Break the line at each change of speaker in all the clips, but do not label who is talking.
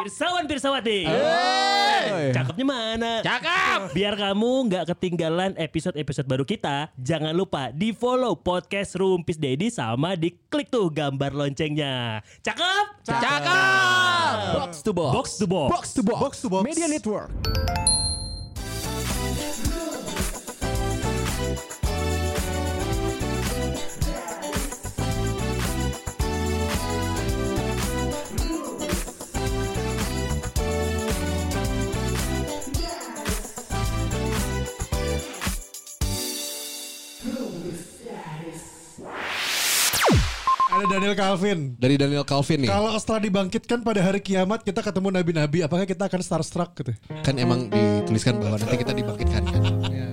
Pirsawan Pirsawati.
Hey.
Cakepnya mana?
Cakep.
Biar kamu nggak ketinggalan episode-episode baru kita, jangan lupa di follow podcast Rumpis Dedi sama di klik tuh gambar loncengnya. Cakep?
Cakep.
Box to box.
Box to box.
Box to box.
Box to box.
Media Network.
Daniel Calvin.
Dari Daniel Calvin nih.
Kalau setelah dibangkitkan pada hari kiamat kita ketemu nabi-nabi, apakah kita akan starstruck gitu?
Kan emang dituliskan bahwa nanti kita dibangkitkan kan.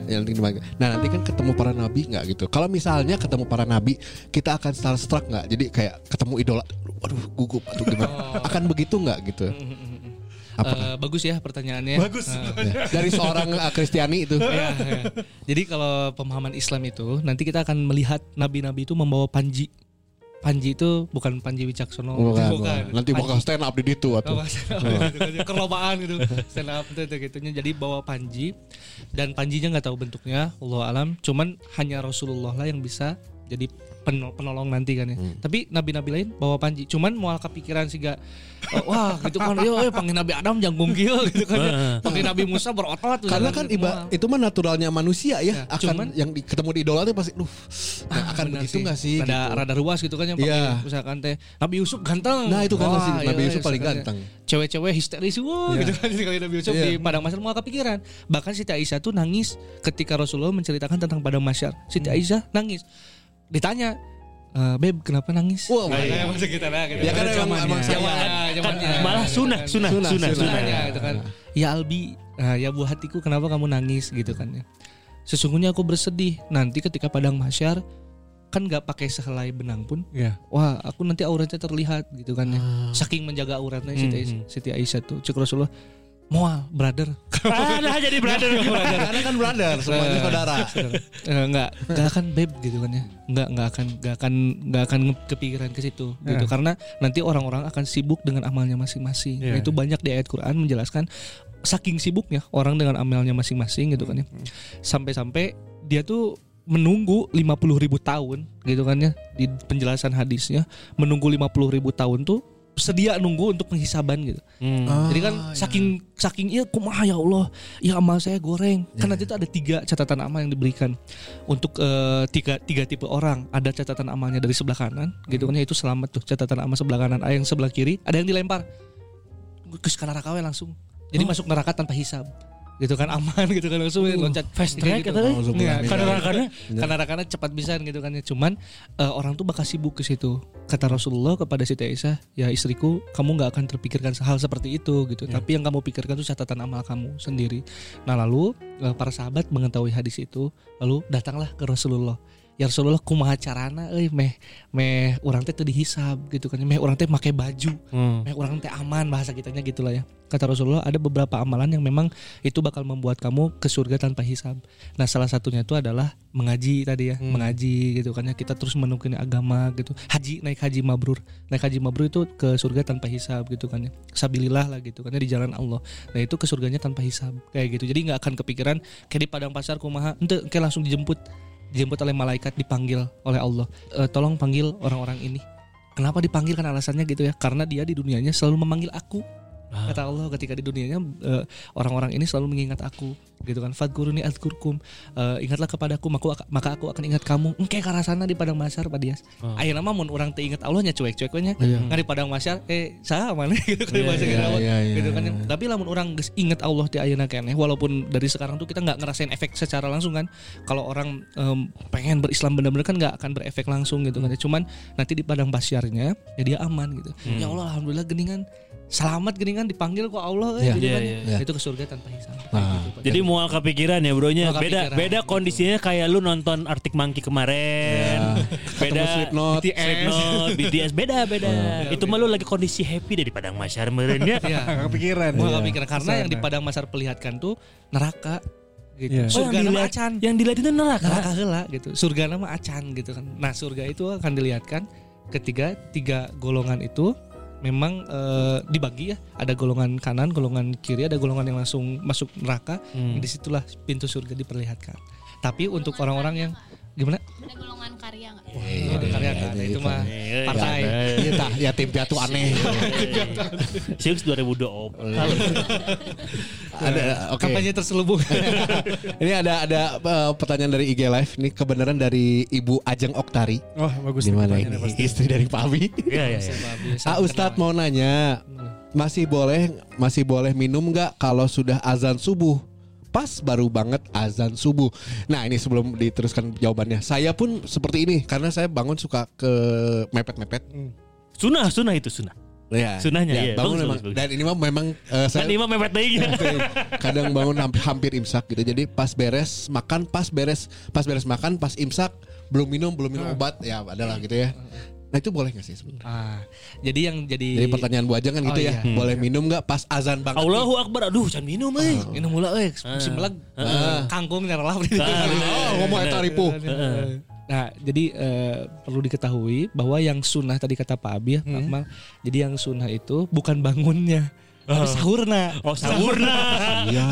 Ya, nanti dibangkit. Nah nanti kan ketemu para nabi nggak gitu. Kalau misalnya ketemu para nabi, kita akan starstruck nggak? Jadi kayak ketemu idola, aduh gugup atau gimana? Akan begitu nggak gitu? Apa?
Eh, bagus ya pertanyaannya.
Bagus.
Ya, Dari seorang uh, Kristiani itu.
Ya, ya. Jadi kalau pemahaman Islam itu nanti kita akan melihat nabi-nabi itu membawa panji. Panji itu bukan Panji Wicaksono.
Bukan, bukan. Nanti
Panji.
bakal stand up di situ atau.
Kerlobaan gitu Stand up itu, itu gitunya Jadi bawa panji Dan panjinya nggak tahu bentuknya Allah alam Cuman hanya Rasulullah lah yang bisa Jadi pen- penolong nanti kan ya Tapi nabi-nabi lain bawa panji Cuman mual kepikiran sih gak Wah gitu kan Yo, yo, panggil Nabi Adam janggung gila gitu kan ya. Panggil Nabi Musa berotot gitu
Karena kan iba, itu mah naturalnya manusia ya.
Ya,
akan
cuman-
yang di, ketemu di idola tuh pasti, duh, nah, akan begitu nggak sih?
Rada,
gitu.
rada ruas gitu kan yang
Iya.
panggil misalkan teh Nabi Yusuf ganteng.
Nah, itu ganteng sih. Nabi
iya,
Yusuf paling
misalkan
ganteng.
Cewek-cewek histeris wah
Iya.
gitu kan sekali Nabi Yusuf
Iya.
di padang masyar mau kepikiran. Bahkan Siti Aisyah tuh nangis ketika Rasulullah menceritakan tentang padang masyar. Siti
Hmm.
Aisyah nangis. Ditanya, "E, "Beb, kenapa nangis?"
Wah,
Nah,
iya.
iya, kita nah, gitu.
Ya kan emang, emang
Ya, ya,
Kan
zamannya.
malah sunah, sunah,
Sunah,
sunah,
sunah.
sunah.
Sunahnya gitu kan. Ya Albi, ah, ya buah hatiku kenapa kamu nangis gitu kan ya. Sesungguhnya aku bersedih nanti ketika padang mahsyar kan nggak pakai sehelai benang pun.
Iya.
Wah, aku nanti auratnya terlihat gitu kan ya. Saking menjaga auratnya Siti,
Hmm,
Aisyah, Siti Aisyah tuh. Cek Rasulullah, "Mual, brother."
Ah, nah jadi brother.
Karena kan brother, semuanya saudara.
Eh, enggak, enggak akan babe gitu kan ya. Enggak, enggak akan enggak akan enggak akan kepikiran ke situ gitu
Ya.
karena nanti orang-orang akan sibuk dengan amalnya masing-masing.
Ya.
Nah, itu banyak di ayat Quran menjelaskan saking sibuknya orang dengan amalnya masing-masing gitu kan ya. Sampai-sampai dia tuh menunggu 50 ribu tahun gitu kan ya di penjelasan hadisnya menunggu 50 ribu tahun tuh sedia nunggu untuk penghisaban gitu.
Hmm.
Jadi kan saking saking iya kumaha ya Allah, ya amal saya goreng. Kan nanti itu ada tiga catatan amal yang diberikan untuk eh, tiga tiga tipe orang. Ada catatan amalnya dari sebelah kanan, gitu kan ya itu selamat tuh catatan amal sebelah kanan. Ada yang sebelah kiri, ada yang dilempar ke neraka we langsung. Jadi masuk neraka tanpa hisab. Gitu kan aman gitu kan langsung loncat
Fast track
gitu.
Langsung
Iya,
pulang.
karena karena karena karena cepat bisa gitu kan ya. Cuman eh, orang tuh bakal sibuk ke situ. Kata Rasulullah kepada Siti Aisyah, ya istriku, kamu nggak akan terpikirkan hal seperti itu gitu. Tapi yang kamu pikirkan tuh catatan amal kamu sendiri. Nah lalu eh, para sahabat mengetahui hadis itu, lalu datanglah ke Rasulullah. Ya Rasulullah kumaha carana euy meh meh urang teh teu dihisab gitu kan meh urang teh make baju
Hmm.
meh urang teh aman bahasa kitanya gitulah ya kata Rasulullah ada beberapa amalan yang memang itu bakal membuat kamu ke surga tanpa hisab. Nah salah satunya itu adalah mengaji tadi ya mengaji gitu kan ya. Kita terus menekuni agama gitu. Haji naik haji mabrur. Naik haji mabrur itu ke surga tanpa hisab gitu kan ya. Sabilillah lah gitu kan ya di jalan Allah. Nah itu ke surganya tanpa hisab. Kayak gitu. Jadi nggak akan kepikiran kayak di padang pasar kumaha ente kayak langsung dijemput. Dijemput oleh malaikat dipanggil oleh Allah. "Eh, tolong panggil orang-orang ini. Kenapa dipanggil? Kan alasannya gitu ya. Karena dia di dunianya selalu memanggil aku kata Allah ketika di dunianya eh, orang-orang ini selalu mengingat aku gitu kan fadkuruni azkurkum Eh, ingatlah kepadaku maka, aku- maka aku akan ingat kamu engke karasana di padang masyar Pak Dias
Oh.
ayeuna mah mun urang teu ingat Allahnya cuek-cuek we nya
Iya.
Ngan di padang masyar eh saha mana gitu kan bahasa
iya,
mah.
iya, iya,
gitu kan ya.
iya.
tapi lamun orang geus inget Allah di ayeuna keneh walaupun dari sekarang tuh kita nggak ngerasain efek secara langsung kan kalau orang em, pengen berislam bener-bener kan nggak akan berefek langsung gitu kan cuman nanti di padang pasyarnya ya dia aman gitu
Hmm.
ya Allah alhamdulillah geningan selamat geningan dipanggil kok Allah
Iya.
eh, gitu
Iya,
kan
iya,
ya.
iya.
itu ke surga tanpa hisab
Nah,
Gitu.
Jadi mual kepikiran ya bronya.
Mual
Beda
kepikiran.
beda kondisinya kayak lu nonton Arctic Monkey kemarin. Beda
Ketemu Slipknot.
Slipknot, BTS beda beda. Itu mah lu lagi kondisi happy dari padang masyar meureun ya.
Iya.
Nggak kepikiran.
Gua
Iya.
nggak pikiran karena yang di
Ke sana.
padang masar perlihatkan tuh neraka gitu.
Iya.
Oh,
Surga
yang
nama
dilihat,
acan.
yang dilihat itu neraka.
neraka heula gitu. Surga nama acan gitu kan. Nah, surga itu akan dilihatkan ketika tiga golongan itu memang eh, dibagi ya. Ada golongan kanan, golongan kiri, ada golongan yang langsung masuk neraka.
Hmm.
Di situlah pintu surga diperlihatkan. Tapi untuk orang-orang yang gimana?
Ada golongan karya nggak?
Oh, karya kan, itu mah
Iya,
partai.
Iya tah, ya tim piatu aneh.
Sius 2020.
ada oke.
Kampanye terselubung.
Ini ada ada eh, pertanyaan dari IG Live nih kebenaran dari Ibu Ajeng Oktari.
Oh bagus.
Di
nih
mana
pertanyaannya
ini? Istri dari Pak Abi.
Iya iya. iya.
Ah Ustadz mau nanya, masih boleh masih boleh minum nggak kalau sudah azan subuh? Pas baru banget azan subuh. Nah ini sebelum diteruskan jawabannya, saya pun seperti ini karena saya bangun suka ke mepet-mepet.
Sunah, sunah itu sunah.
Ya,
Sunahnya,
ya,
iya.
bangun
Bagus,
memang.
bagus, bagus.
Dan ini mah memang eh, saya
Kan imam mepet deui.
kadang bangun hampir, hampir imsak gitu. Jadi pas beres makan, pas beres pas beres makan, pas imsak belum minum belum minum obat ya adalah gitu ya. Nah itu boleh nggak sih sebenarnya?
Ah, jadi yang jadi
Jadi pertanyaan Bu Ajeng kan gitu
Oh,
ya.
iya.
Boleh minum nggak pas azan banget? nih?
Allahu Akbar. Aduh, jangan minum euy.
minum mula euy, musim melag. Kangkung nyarelap di
Oh, ngomong eta ripuh.
Nah, jadi eh, perlu diketahui bahwa yang sunnah tadi kata Pak Abi ya, Pak Akmal. Jadi yang sunnah itu bukan bangunnya, tapi sahurna.
Oh, sahurna.
Iya.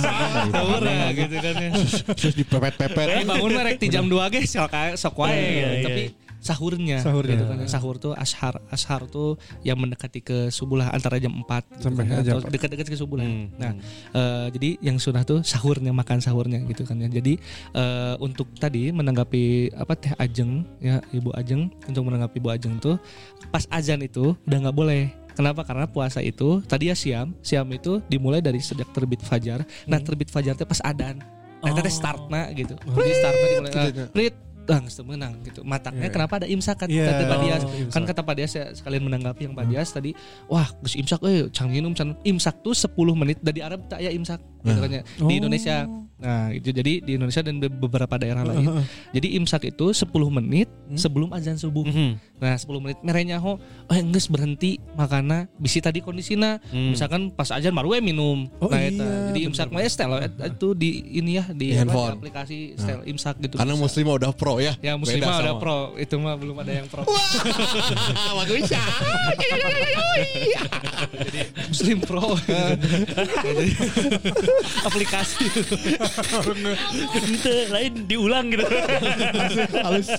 Sahurna gitu kan ya.
Terus dipepet-pepet.
Eh, bangun mah rek jam 2 ge sok ae- sok wae.
Iya, iya,
Tapi sahurnya,
Sahurnya.
gitu kan. Sahur tuh ashar, ashar tuh yang mendekati ke subuh lah antara jam 4 gitu
Sampai
kan,
jam
atau
4.
dekat-dekat ke subuh lah.
Hmm,
Nah, eh, jadi yang sunnah tuh sahurnya makan sahurnya gitu kan ya. Jadi eh, untuk tadi menanggapi apa Teh Ajeng ya Ibu Ajeng untuk menanggapi Ibu Ajeng tuh pas azan itu udah nggak boleh. Kenapa? Karena puasa itu tadi ya siam, siam itu dimulai dari sejak terbit fajar. Nah terbit fajar teh pas adan. Nah, itu teh startna gitu. Jadi startna dimulai. Nah, Prit, geus teu meunang gitu. Mataknya kenapa ada imsak kan
Iya.
kata Pak Dias.
Oh, imsak.
Kan kata Pak Dias ya sekalian menanggapi yang Pak Dias tadi, wah geus imsak euy, can minum can imsak tuh 10 menit dari Arab tak ya imsak gitu kan ya. Di Indonesia. Nah, itu jadi di Indonesia dan beberapa daerah lain. Jadi imsak itu 10 menit sebelum azan subuh.
Mhm.
Nah 10 menit merenya ho oh geus berhenti makana bisi tadi kondisina
Hmm.
misalkan pas azan baru we minum
Oh,
nah eta.
iya,
jadi imsak mah ya setel et- itu di ini ya di,
Di
apa,
handphone.
di aplikasi setel imsak gitu
Karena
bisa.
muslim udah pro ya.
ya muslim
Beda
mah udah
sama-
pro itu mah belum ada yang pro
Bagus ya.
muslim pro Jadi, aplikasi
Ente lain diulang gitu.
Halus.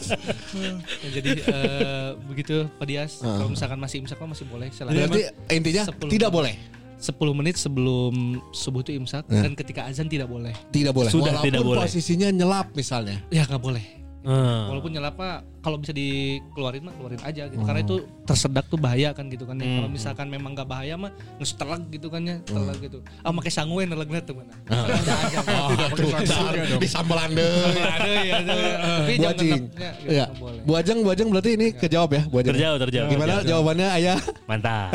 Ya, jadi eh, begitu Pak Dias kalau misalkan masih imsak masih boleh
Berarti intinya
10
tidak boleh.
10 menit sebelum subuh itu imsak dan ketika azan tidak boleh
Tidak boleh.
Sudah
Walaupun
tidak boleh.
posisinya nyelap misalnya.
ya nggak boleh
Hmm.
Walaupun nyelap mah kalau bisa dikeluarin mah keluarin aja gitu. Karena itu tersedak tuh bahaya kan gitu kan. ya. Kalau misalkan memang nggak bahaya mah nges telag gitu kan ya, telag gitu. Ah make sangwe nelegna tuh mana.
di sambelan deh.
Ada ya. Tapi jangan gitu,
Ya.
nggak boleh.
Bu Ajeng, Bu Ajeng berarti ini kejawab ya, Bu Ajeng.
Terjauh, terjauh.
Gimana
terjauh.
jawabannya Ayah?
Mantap.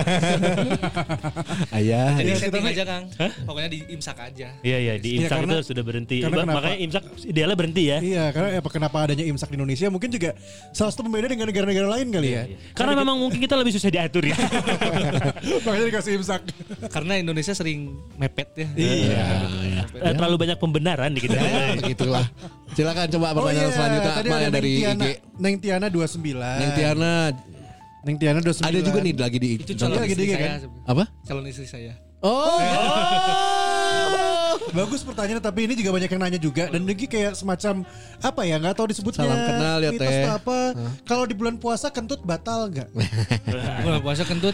Ayah.
Jadi
Iya,
setting
tapi-
aja Kang. Pokoknya di imsak aja.
Iya iya di
Iya,
imsak itu sudah berhenti. Makanya imsak idealnya berhenti ya.
Iya, karena apa kenapa adanya imsak di Indonesia mungkin juga salah satu pembeda dengan negara-negara lain kali ya.
Karena memang mungkin kita lebih susah diatur ya.
Makanya dikasih imsak.
Karena Indonesia sering mepet ya.
Iya.
Eh, Terlalu banyak pembenaran di kita.
Ya, begitulah. Silakan coba pertanyaan selanjutnya
Oh iya, tadi
Akmal
ada
yang dari
Neng Tiana,
IG.
Neng Tiana 29.
Neng Tiana
Neng Tiana 29.
ada juga nih lagi di
Itu
Iya,
calon
lagi
istri saya.
kan?
apa?
Calon istri saya.
Oh.
Bagus pertanyaannya tapi ini juga banyak yang nanya juga dan lagi kayak semacam apa ya nggak tahu disebutnya
Salam kenal ya,
mitos
Teh.
apa kalau di bulan puasa kentut batal nggak
Bulan puasa kentut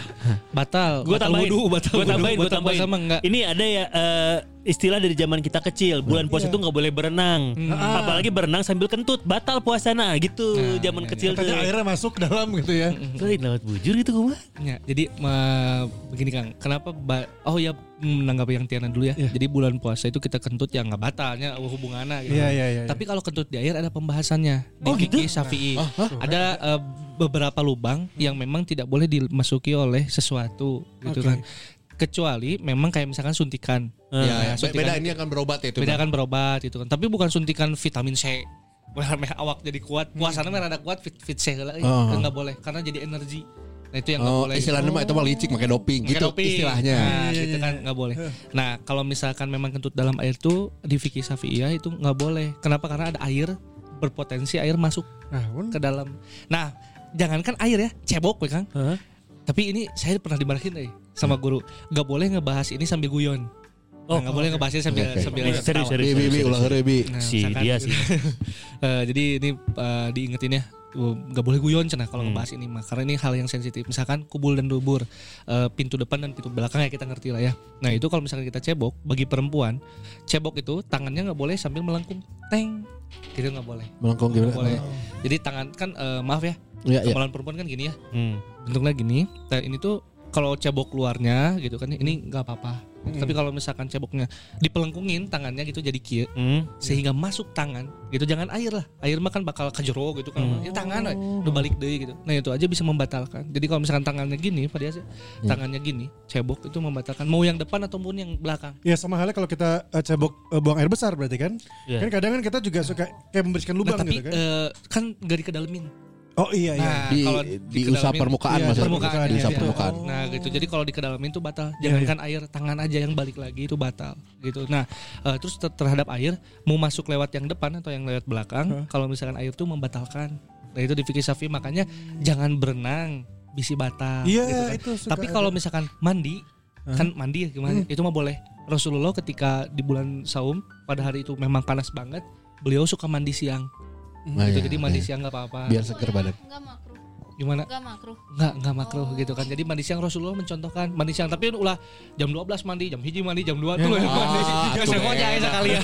batal.
Gue tambahin,
wudu, batal
gue tambahin, gue
batal
tambahin.
puasa mah enggak.
Ini ada ya eh, istilah dari zaman kita kecil. Bulan puasa
Iya.
tuh nggak boleh berenang. Apalagi berenang sambil kentut, batal puasana gitu. zaman kecil tuh.
katanya airnya masuk ke dalam gitu ya
Lain lewat bujur gitu gue mah.
Ya, jadi ma- begini Kang, kenapa oh ya menanggapi yang Tiana dulu ya. Jadi bulan puasa itu kita kentut yang nggak batalnya hubungannya gitu.
Iya, iya, iya, iya.
Tapi kalau kentut di air ada pembahasannya di
Oh, gitu?
fikih Syafi'i. Ada eh, beberapa lubang yang memang tidak boleh dimasuki oleh sesuatu gitu kan. Kecuali memang kayak misalkan suntikan.
Ya,
ya, suntikan
beda ini akan berobat ya itu.
beda kan berobat gitu kan. Tapi bukan suntikan vitamin C. Wah, meh awak jadi kuat. Puasana mah rada kuat fit fit C heula eh,
Oh.
kan nggak boleh karena jadi energi. Nah, itu yang nggak
Oh,
boleh.
istilahnya mah itu mah licik pakai doping
Pakai
gitu
doping.
istilahnya.
Nah, gitu kan nggak boleh. Nah, kalau misalkan memang kentut dalam air tuh di fikih Syafi'iyah itu nggak boleh. Kenapa? Karena ada air berpotensi air masuk
nah
ke dalam. Nah, jangankan air ya, cebok we, Kang.
Hah?
Tapi ini saya pernah dimarahin eh sama guru. Gak boleh ngebahas ini sambil guyon.
Oh,
nggak boleh ngebahas ini sambil
Oke.
sambil ketawa.
serius.
Bi, bi, heureuy, bi.
Nah,
Si dia sih.
Eh, jadi ini eh, diingetin ya uh, nggak boleh guyon cenah kalau
Hmm.
ngebahas ini mah karena ini hal yang sensitif misalkan kubul dan dubur eh, pintu depan dan pintu belakang ya kita ngerti lah ya nah itu kalau misalkan kita cebok bagi perempuan cebok itu tangannya nggak boleh sambil melengkung teng gitu nggak boleh
Melengkung gimana?
Nggak boleh jadi tangan kan eh, maaf ya
Iya, iya.
kemaluan perempuan kan gini ya
Hmm.
bentuknya gini nah, ini tuh kalau cebok luarnya gitu kan ini nggak apa-apa tapi kalau misalkan ceboknya dipelengkungin tangannya gitu jadi kia
Hmm.
sehingga masuk tangan gitu. Jangan air lah. Air mah kan bakal kajero gitu kan.
Hmm.
ya tangan we, udah balik deh gitu. Nah itu aja bisa membatalkan. Jadi kalau misalkan tangannya gini Pak Dias ya, tangannya gini cebok itu membatalkan. Mau yang depan ataupun yang belakang.
Ya sama halnya kalau kita eh, cebok eh, buang air besar berarti kan.
Iya.
Kan kadang kan kita juga suka kayak membersihkan
nah,
lubang
tapi
gitu kan.
eh, kan gak dikedalamin
oh iya iya.
nah
Di,
kalau
diusap
dikedalamin-
permukaan
Iya,
maksudnya.
permukaan,
Diusap
iya.
permukaan.
Oh.
Nah gitu jadi kalau dikedalamin itu batal
Iya,
Jangankan air tangan aja yang balik lagi itu batal gitu Nah eh, terus ter- terhadap air Mau masuk lewat yang depan atau yang lewat belakang Kalau misalkan air itu membatalkan Nah itu di fikih syafi'i makanya Jangan berenang bisi batal
Iya,
gitu kan.
itu suka
Tapi kalau misalkan mandi Kan mandi ya gimana Itu mah boleh Rasulullah ketika di bulan saum Pada hari itu memang panas banget Beliau suka mandi siang
Nah,
gitu,
iya,
Jadi mandi
iya.
siang nggak apa-apa
Biar seger badan.
Enggak makruh.
Gimana?
Enggak makruh.
Nggak, nggak makruh gitu kan. Jadi mandi siang Rasulullah mencontohkan mandi siang tapi ulah jam 12 mandi, jam hiji mandi, jam 2 tuh yang mandi.
Ah,
Ya saya aja
eh.
sekalian.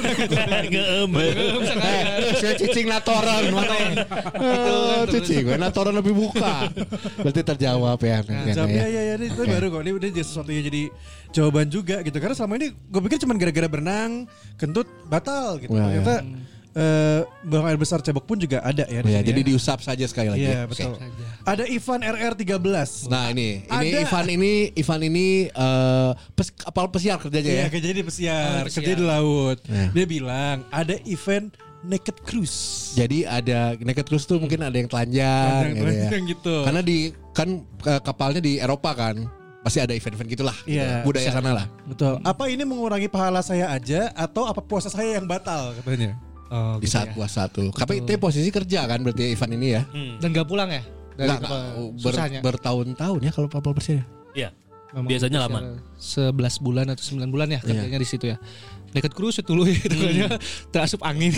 Ngeem.
sekalian.
Saya cicing natoran mana? Eh, Cicing, natoran lebih buka. Berarti terjawab ya.
Nah,
ya.
ya, ya, ya, ini itu baru kok. Ini udah jadi sesuatu yang jadi jawaban juga gitu. Karena selama ini gue pikir cuma gara-gara berenang, kentut, batal gitu.
Wah,
Ternyata eh, buang air besar cebok pun juga ada ya. di
Ya,
sini
jadi
ya.
diusap saja sekali lagi.
Iya, betul.
Saja.
Ada Ivan RR 13.
Nah ini, ini
Ada.
Ivan ini, Ivan ini eh pes, kapal pesiar kerjanya
Iya,
ya.
kerja di pesiar,
Oh,
kerja di laut.
Iya.
Dia bilang ada event naked cruise.
Jadi ada naked cruise tuh mungkin ada yang telanjang, gitu ya.
Telanjang gitu.
Karena di kan eh, kapalnya di Eropa kan, pasti ada event-event gitulah.
Iya,
budaya sana lah.
Betul. Apa ini mengurangi pahala saya aja atau apa puasa saya yang batal katanya?
Oh,
Di
gitu
saat
ya.
puasa tuh. Tapi itu posisi kerja kan berarti Ivan ini ya.
Dan gak pulang ya? Dari
nggak, ber- bertahun-tahun ya kalau kapal bersih.
Iya.
Memang
biasanya lama.
pesiar 11 bulan atau 9 bulan ya kerjanya di situ ya. Loh gitu kan ya. Terasup angin.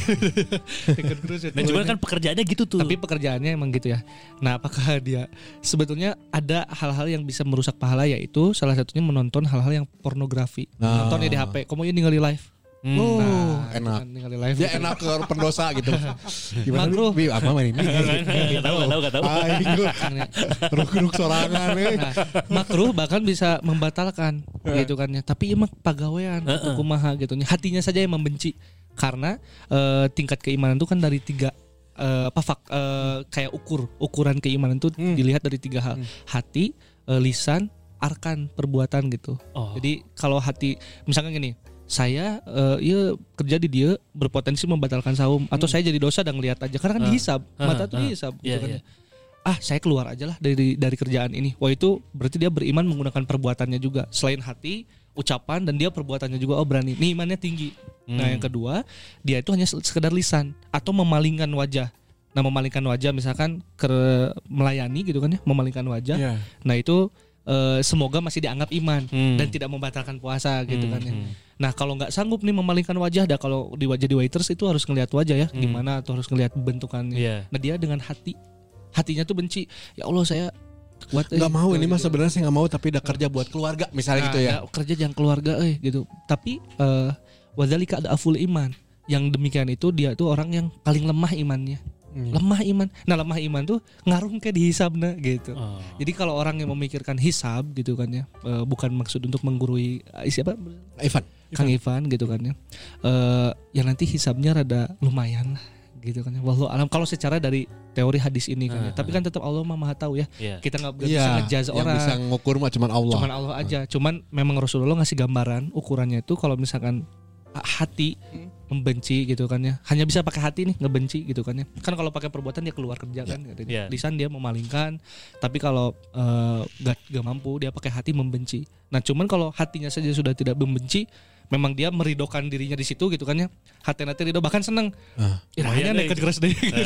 Cruise itu.
Nah cuman kan pekerjaannya gitu tuh.
Tapi pekerjaannya emang gitu ya. Nah, apakah dia sebetulnya ada hal-hal yang bisa merusak pahala yaitu salah satunya menonton hal-hal yang pornografi.
Ah.
Nonton ya di HP. Kamu ini ningali live.
Hmm.
Oh,
Nah,
enak.
live.
Dia
gitu.
enak ke pendosa gitu. Gimana
Makruh.
Bi, apa main ini?
Gak tahu, gak tahu, gak tahu.
Ruk-ruk sorangan eh.
Nah, makruh bahkan bisa membatalkan gitu kan ya. Tapi emang pagawean atau kumaha gitu. Hatinya saja yang membenci karena eh, tingkat keimanan itu kan dari tiga eh, apa fak, eh, kayak ukur ukuran keimanan itu dilihat dari tiga hal hati eh, lisan arkan perbuatan gitu
Oh.
jadi kalau hati misalkan gini saya eh, iya kerja di dia berpotensi membatalkan saum. Atau saya jadi dosa dan ngelihat aja. Karena kan
Ah.
dihisab
Ah,
mata tuh
ah.
dihisab gitu
Iya,
kan.
iya.
ah saya keluar aja lah dari dari kerjaan ini. Wah itu berarti dia beriman menggunakan perbuatannya juga. Selain hati ucapan dan dia perbuatannya juga. Oh berani. Nih imannya tinggi. Nah yang kedua dia itu hanya sekedar lisan. Atau memalingkan wajah. Nah memalingkan wajah misalkan ke melayani gitu kan ya memalingkan wajah.
Iya.
nah itu eh, semoga masih dianggap iman
Hmm.
dan tidak membatalkan puasa gitu kan ya.
hmm.
Nah kalau nggak sanggup nih memalingkan wajah, dah kalau di wajah di waiters itu harus ngelihat wajah ya, gimana atau harus ngelihat bentukannya.
Iya.
Nah dia dengan hati, hatinya tuh benci. Ya Allah saya kuat. eh,
Gak mau ini mah sebenarnya saya nggak mau tapi udah kerja buat keluarga misalnya
Nah,
gitu ya.
nah, kerja jangan keluarga, eh gitu. Tapi eh wadzalika ada aful iman. Yang demikian itu dia tuh orang yang paling lemah imannya. Lemah iman. Nah lemah iman tuh ngaruh kayak di hisabna gitu.
Oh.
Jadi kalau orang yang memikirkan hisab gitu kan ya, eh, bukan maksud untuk menggurui eh, siapa
Ivan.
Kang Ivan gitu kan ya. Eh ya nanti hisabnya rada lumayan lah gitu kan ya. Wallahu alam kalau secara dari teori hadis ini kan ya.
Ah,
Tapi kan tetap Allah mah Maha tahu ya.
Iya.
Kita nggak nggak bisa
yang
orang.
bisa ngukur mah cuman Allah.
Cuman Allah aja. Cuman memang Rasulullah ngasih gambaran ukurannya itu kalau misalkan hati membenci gitu kan ya. Hanya bisa pakai hati nih ngebenci gitu kan ya. Kan kalau pakai perbuatan dia keluar kerja kan. gitu.
Iya.
Lisan dia memalingkan. Tapi kalau eh, gak, gak mampu dia pakai hati membenci. Nah cuman kalau hatinya saja sudah tidak membenci memang dia meridokan dirinya di situ gitu kan ya. Hati nanti ridho bahkan seneng.
Ah.
Irahnya deket
deh.
keras deh gitu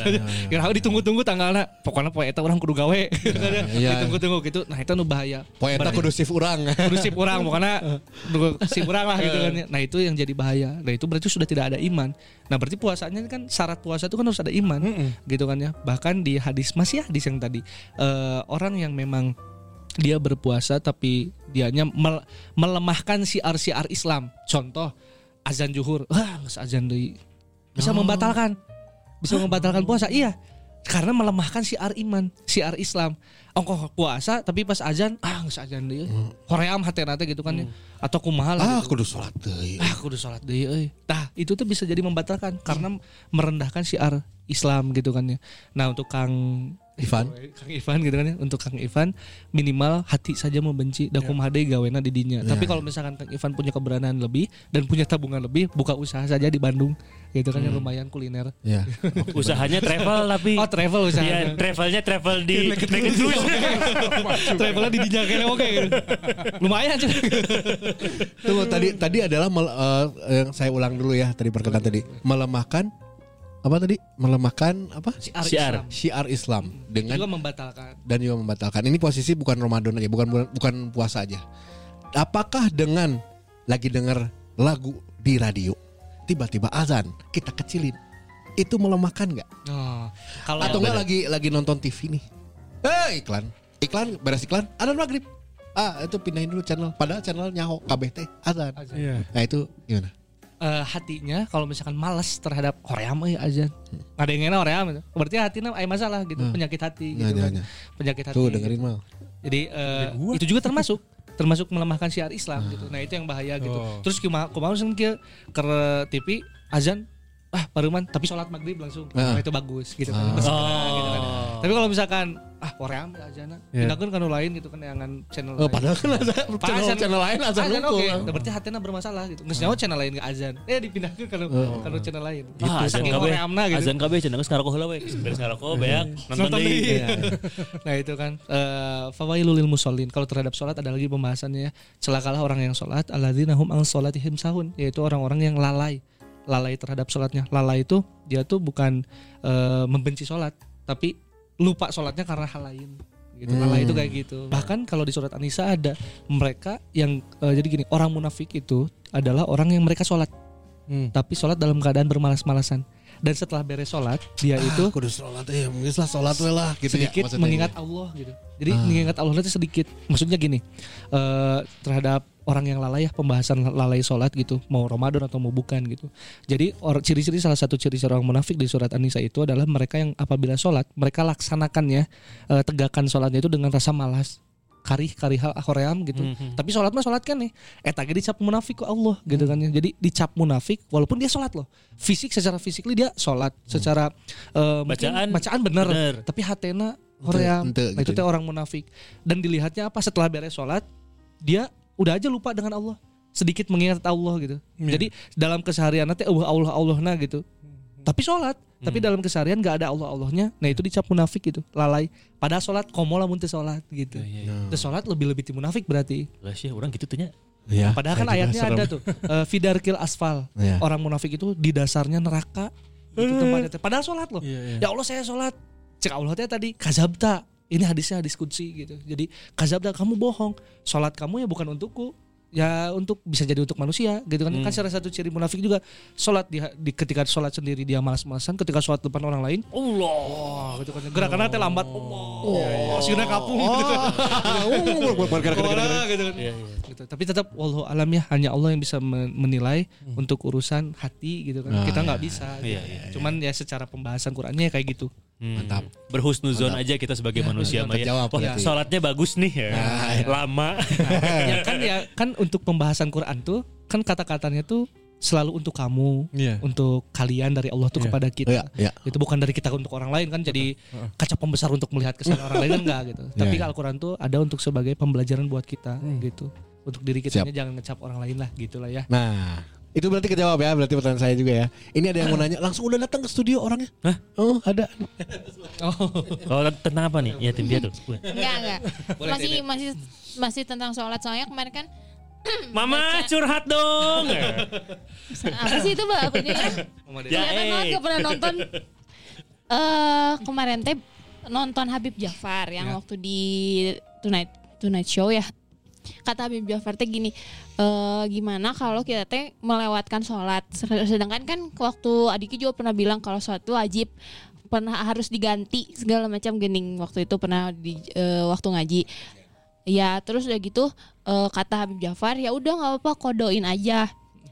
Iraha ditunggu-tunggu tanggalnya. Pokoknya poe eta orang kudu gawe. Gitu kan ya.
Iya.
ditunggu-tunggu gitu. Nah itu nu bahaya.
Poe eta kudu sif urang.
kudu sip orang pokoknya kudu sip orang lah gitu kan ya. nah itu yang jadi bahaya. Nah itu berarti sudah tidak ada iman. Nah berarti puasanya kan syarat puasa itu kan harus ada iman gitu kan ya. Bahkan di hadis masih hadis yang tadi eh, orang yang memang dia berpuasa tapi dianya mel- melemahkan siar-siar Islam. Contoh azan juhur wah azan deui bisa membatalkan. Bisa membatalkan puasa iya. Karena melemahkan siar iman siar Islam. Ongkoh puasa tapi pas azan ah geus azan deui hoream hatena teh gitu kan ya. Atau kumaha lah
Ah,
gitu.
kudu sholat deui.
ah kudu sholat deui euy. Tah itu tuh bisa jadi membatalkan karena merendahkan siar Islam gitu kan ya. Nah untuk Kang
Ivan.
Kang Ivan gitu kan ya. Untuk Kang Ivan minimal hati saja membenci dan kumaha deui gawena di dinya tapi kalau misalkan Kang Ivan punya keberanian lebih dan punya tabungan lebih buka usaha saja di Bandung. Gitu kan ya lumayan kuliner.
Ya.
Usahanya travel tapi
oh travel usaha.
Iya, travelnya travel di Naked
travelnya di dinya kayaknya oke gitu. lumayan cuy
Tunggu tadi tadi adalah mel- eh, yang saya ulang dulu ya tadi perkenalan tadi. Melemahkan apa tadi? Melemahkan apa?
Siar,
Siar.
Islam.
syiar Islam.
Juga
dengan
membatalkan.
dan juga membatalkan. Ini posisi bukan Ramadan aja bukan bukan, bukan puasa aja. Apakah dengan lagi dengar lagu di radio tiba-tiba azan kita kecilin itu melemahkan nggak?
Oh, kalau
atau enggak lagi lagi nonton TV nih? Eh iklan. Iklan beres iklan. Ada maghrib. Ah itu pindahin dulu channel. Padahal channel nyaho KBT azan.
Iya.
nah itu gimana
eh, hatinya kalau misalkan malas terhadap hoream euy azan ada yang enak hoream itu berarti hatinya ada masalah gitu. Penyakit hati gitu
Nah,
kan.
nah,
penyakit hati.
Tuh dengerin mal.
Jadi eh, itu juga termasuk. Termasuk melemahkan syiar Islam gitu. Nah itu yang bahaya gitu.
Oh.
terus kumaha kumaha sing kieu ke TV azan ah paruman tapi sholat maghrib langsung.
Ah.
Nah, itu bagus gitu kan.
Ah.
Nah, gitu kan.
Oh.
tapi kalau misalkan ah hoream azan
Iya.
pindahkeun kan lain gitu kan jangan channel
oh,
lain.
padahal kan azan channel,
Azan-
channel lain azan
azan oke. Nah, berarti hatinya bermasalah gitu. Nggak nyawa channel lain ke azan. Eh dipindahkan ke
Oh.
ke channel lain.
Ah, azan
horeamna gitu.
Azan kabeh cenah geus ngaroko heula we. Beres ngaroko beak. Nonton
Nonton
deui.
deui. nah itu kan. Eh fawailul lil musallin. Kalau terhadap sholat ada lagi pembahasannya ya. Celakalah orang yang sholat. Alladzina hum an sholatihim sahun. Yaitu orang-orang yang lalai. Lalai terhadap sholatnya. Lalai itu dia tuh bukan eh, membenci sholat. Tapi lupa sholatnya karena hal lain gitu lalai itu kayak gitu bahkan kalau di surat An-Nisa ada mereka yang eh, jadi gini orang munafik itu adalah orang yang mereka sholat
Hmm.
tapi sholat dalam keadaan bermalas-malasan dan setelah beres sholat dia itu
ah, kudu sholat ya mungkin lah sholat we lah gitu ya,
sedikit
maksudnya.
mengingat Allah gitu. Jadi
Ah.
mengingat Allah itu sedikit. Maksudnya gini, eh, terhadap orang yang lalai ya pembahasan lalai sholat gitu, mau Ramadan atau mau bukan gitu. Jadi or- ciri-ciri salah satu ciri-ciri orang munafik di surat An-Nisa itu adalah mereka yang apabila sholat mereka laksanakannya eh, tegakkan sholatnya itu dengan rasa malas karih karih hal hoream gitu.
Mhm.
Tapi sholat mah sholat kan nih. Eh tadi dicap munafik ke Allah gitu kan ya. Jadi dicap munafik walaupun dia sholat loh. Fisik secara fisikly dia sholat. Secara eh, mungkin
Bacaan
bacaan bener.
bener.
Tapi hatena hoream.
ente
Nah, itu
gitu
teh orang munafik. Dan dilihatnya apa setelah beres sholat dia udah aja lupa dengan Allah. Sedikit mengingat Allah gitu.
Iya.
Jadi dalam keseharian nanti Allah Allah Allahna gitu. Tapi sholat, tapi dalam keseharian gak ada Allah Allahnya. Nah itu dicap munafik gitu, lalai. Padahal sholat komo lamun teu sholat gitu. Terus sholat lebih lebih ti munafik berarti.
Lah sih orang gitu tanya.
ya
Padahal kan
kayak
ayatnya
juga
ada
serem.
tuh. eh, Fidarkil asfal.
Iya.
Orang munafik itu di dasarnya neraka. Itu tempatnya. teh. Padahal sholat loh.
Iya, iya.
Ya Allah saya sholat. Cek Allah tadi kazabta. Ini hadisnya hadis kudsi gitu. Jadi kazabta kamu bohong. Sholat kamu ya bukan untukku. Ya untuk bisa jadi untuk manusia gitu kan. Kan salah satu ciri munafik juga sholat di, di ketika sholat sendiri dia malas-malasan. Ketika sholat depan orang lain, Allah gitu kan. Gerakannya teh lambat. Allah. Oh, gitu kan. Ke mana gitu kan. Gitu. Tapi tetap wallahu alam ya hanya Allah yang bisa men- menilai untuk urusan hati gitu kan.
Ah,
Kita nggak
iya.
bisa.
Iya,
gitu.
iya,
Cuman ya secara pembahasan Qurannya ya kayak gitu.
Mantap.
Berhusnuzon aja kita sebagai manusia
mantap
Maya.
jawab
Wah,
berarti.
sholatnya bagus nih ya.
Nah, iya.
Lama.
ya kan ya kan untuk pembahasan Quran tuh kan kata-katanya tuh selalu untuk kamu,
Iya.
untuk kalian dari Allah tuh
Iya.
kepada kita.
Iya, iya.
Itu bukan dari kita untuk orang lain kan jadi kaca pembesar untuk melihat kesalahan orang lain kan enggak gitu. Tapi
Iya.
Al-Qur'an tuh ada untuk sebagai pembelajaran buat kita gitu. Untuk diri kita
Siap.
jangan ngecap orang lain lah gitulah ya.
Nah, itu berarti kejawab ya, berarti pertanyaan saya juga ya. Ini ada yang mau nanya, langsung udah datang ke studio orangnya.
Hah?
Oh, ada.
Oh.
Kalau tentang apa nih? Ya tim dia tuh.
Enggak enggak.
Boleh,
masih masih masih tentang sholat soalnya kemarin kan
Mama curhat dong.
Apa sih itu mbak?
Ya, eh.
gak pernah nonton. Eh kemarin teh nonton Habib Jafar yang
Ya.
waktu di Tonight Tonight Show ya. Kata Habib Jafar teh gini, eh gimana kalau kita teh melewatkan sholat. Sedangkan kan waktu Adiki juga pernah bilang kalau sholat itu wajib pernah harus diganti segala macam gening waktu itu pernah di eh, waktu ngaji. Ya terus udah gitu eh, kata Habib Jafar ya udah nggak apa-apa kodoin aja.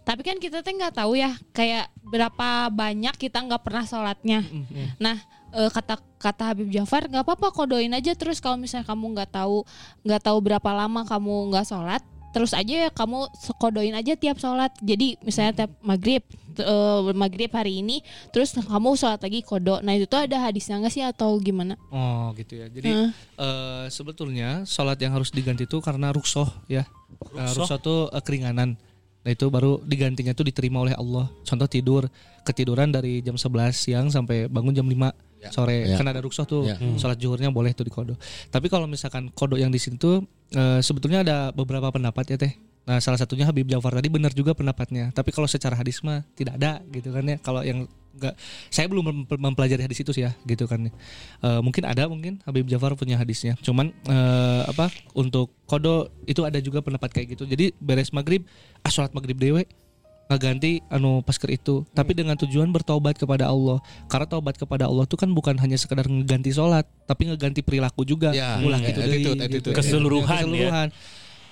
Tapi kan kita teh nggak tahu ya kayak berapa banyak kita nggak pernah sholatnya. Nah eh, kata kata Habib Jafar nggak apa-apa kodoin aja terus kalau misalnya kamu nggak tahu nggak tahu berapa lama kamu nggak sholat terus aja ya kamu kodoin aja tiap sholat. Jadi misalnya tiap maghrib t- eh, maghrib hari ini terus kamu sholat lagi kodo. Nah itu tuh ada hadisnya nggak sih atau gimana?
Oh gitu ya. Jadi
Heeh.
eh, sebetulnya sholat yang harus diganti itu karena ruksoh ya. Eh, ruksoh itu eh, keringanan. Nah itu baru digantinya itu diterima oleh Allah. Contoh tidur, ketiduran dari jam 11 siang sampai bangun jam 5 sore.
Ya.
Kan ada ruksoh tuh.
Ya.
Sholat zuhurnya boleh tuh di kodo. Tapi kalau misalkan kodo yang di sini tuh eh, sebetulnya ada beberapa pendapat ya teh. Nah salah satunya Habib Jafar tadi benar juga pendapatnya. Tapi kalau secara hadis mah tidak ada gitu kan ya. Kalau yang enggak saya belum mem- mempelajari hadis itu sih ya gitu kan ya. Eh, mungkin ada mungkin Habib Jafar punya hadisnya. Cuman eh, apa untuk kodo itu ada juga pendapat kayak gitu. Jadi beres maghrib ah sholat maghrib dewe ngeganti anu pasker itu tapi dengan tujuan bertobat kepada Allah karena taubat kepada Allah itu kan bukan hanya sekedar ngeganti sholat tapi ngeganti perilaku juga
Ya,
ulang
ya,
itu
attitude, attitude.
Keseluruhan, ya.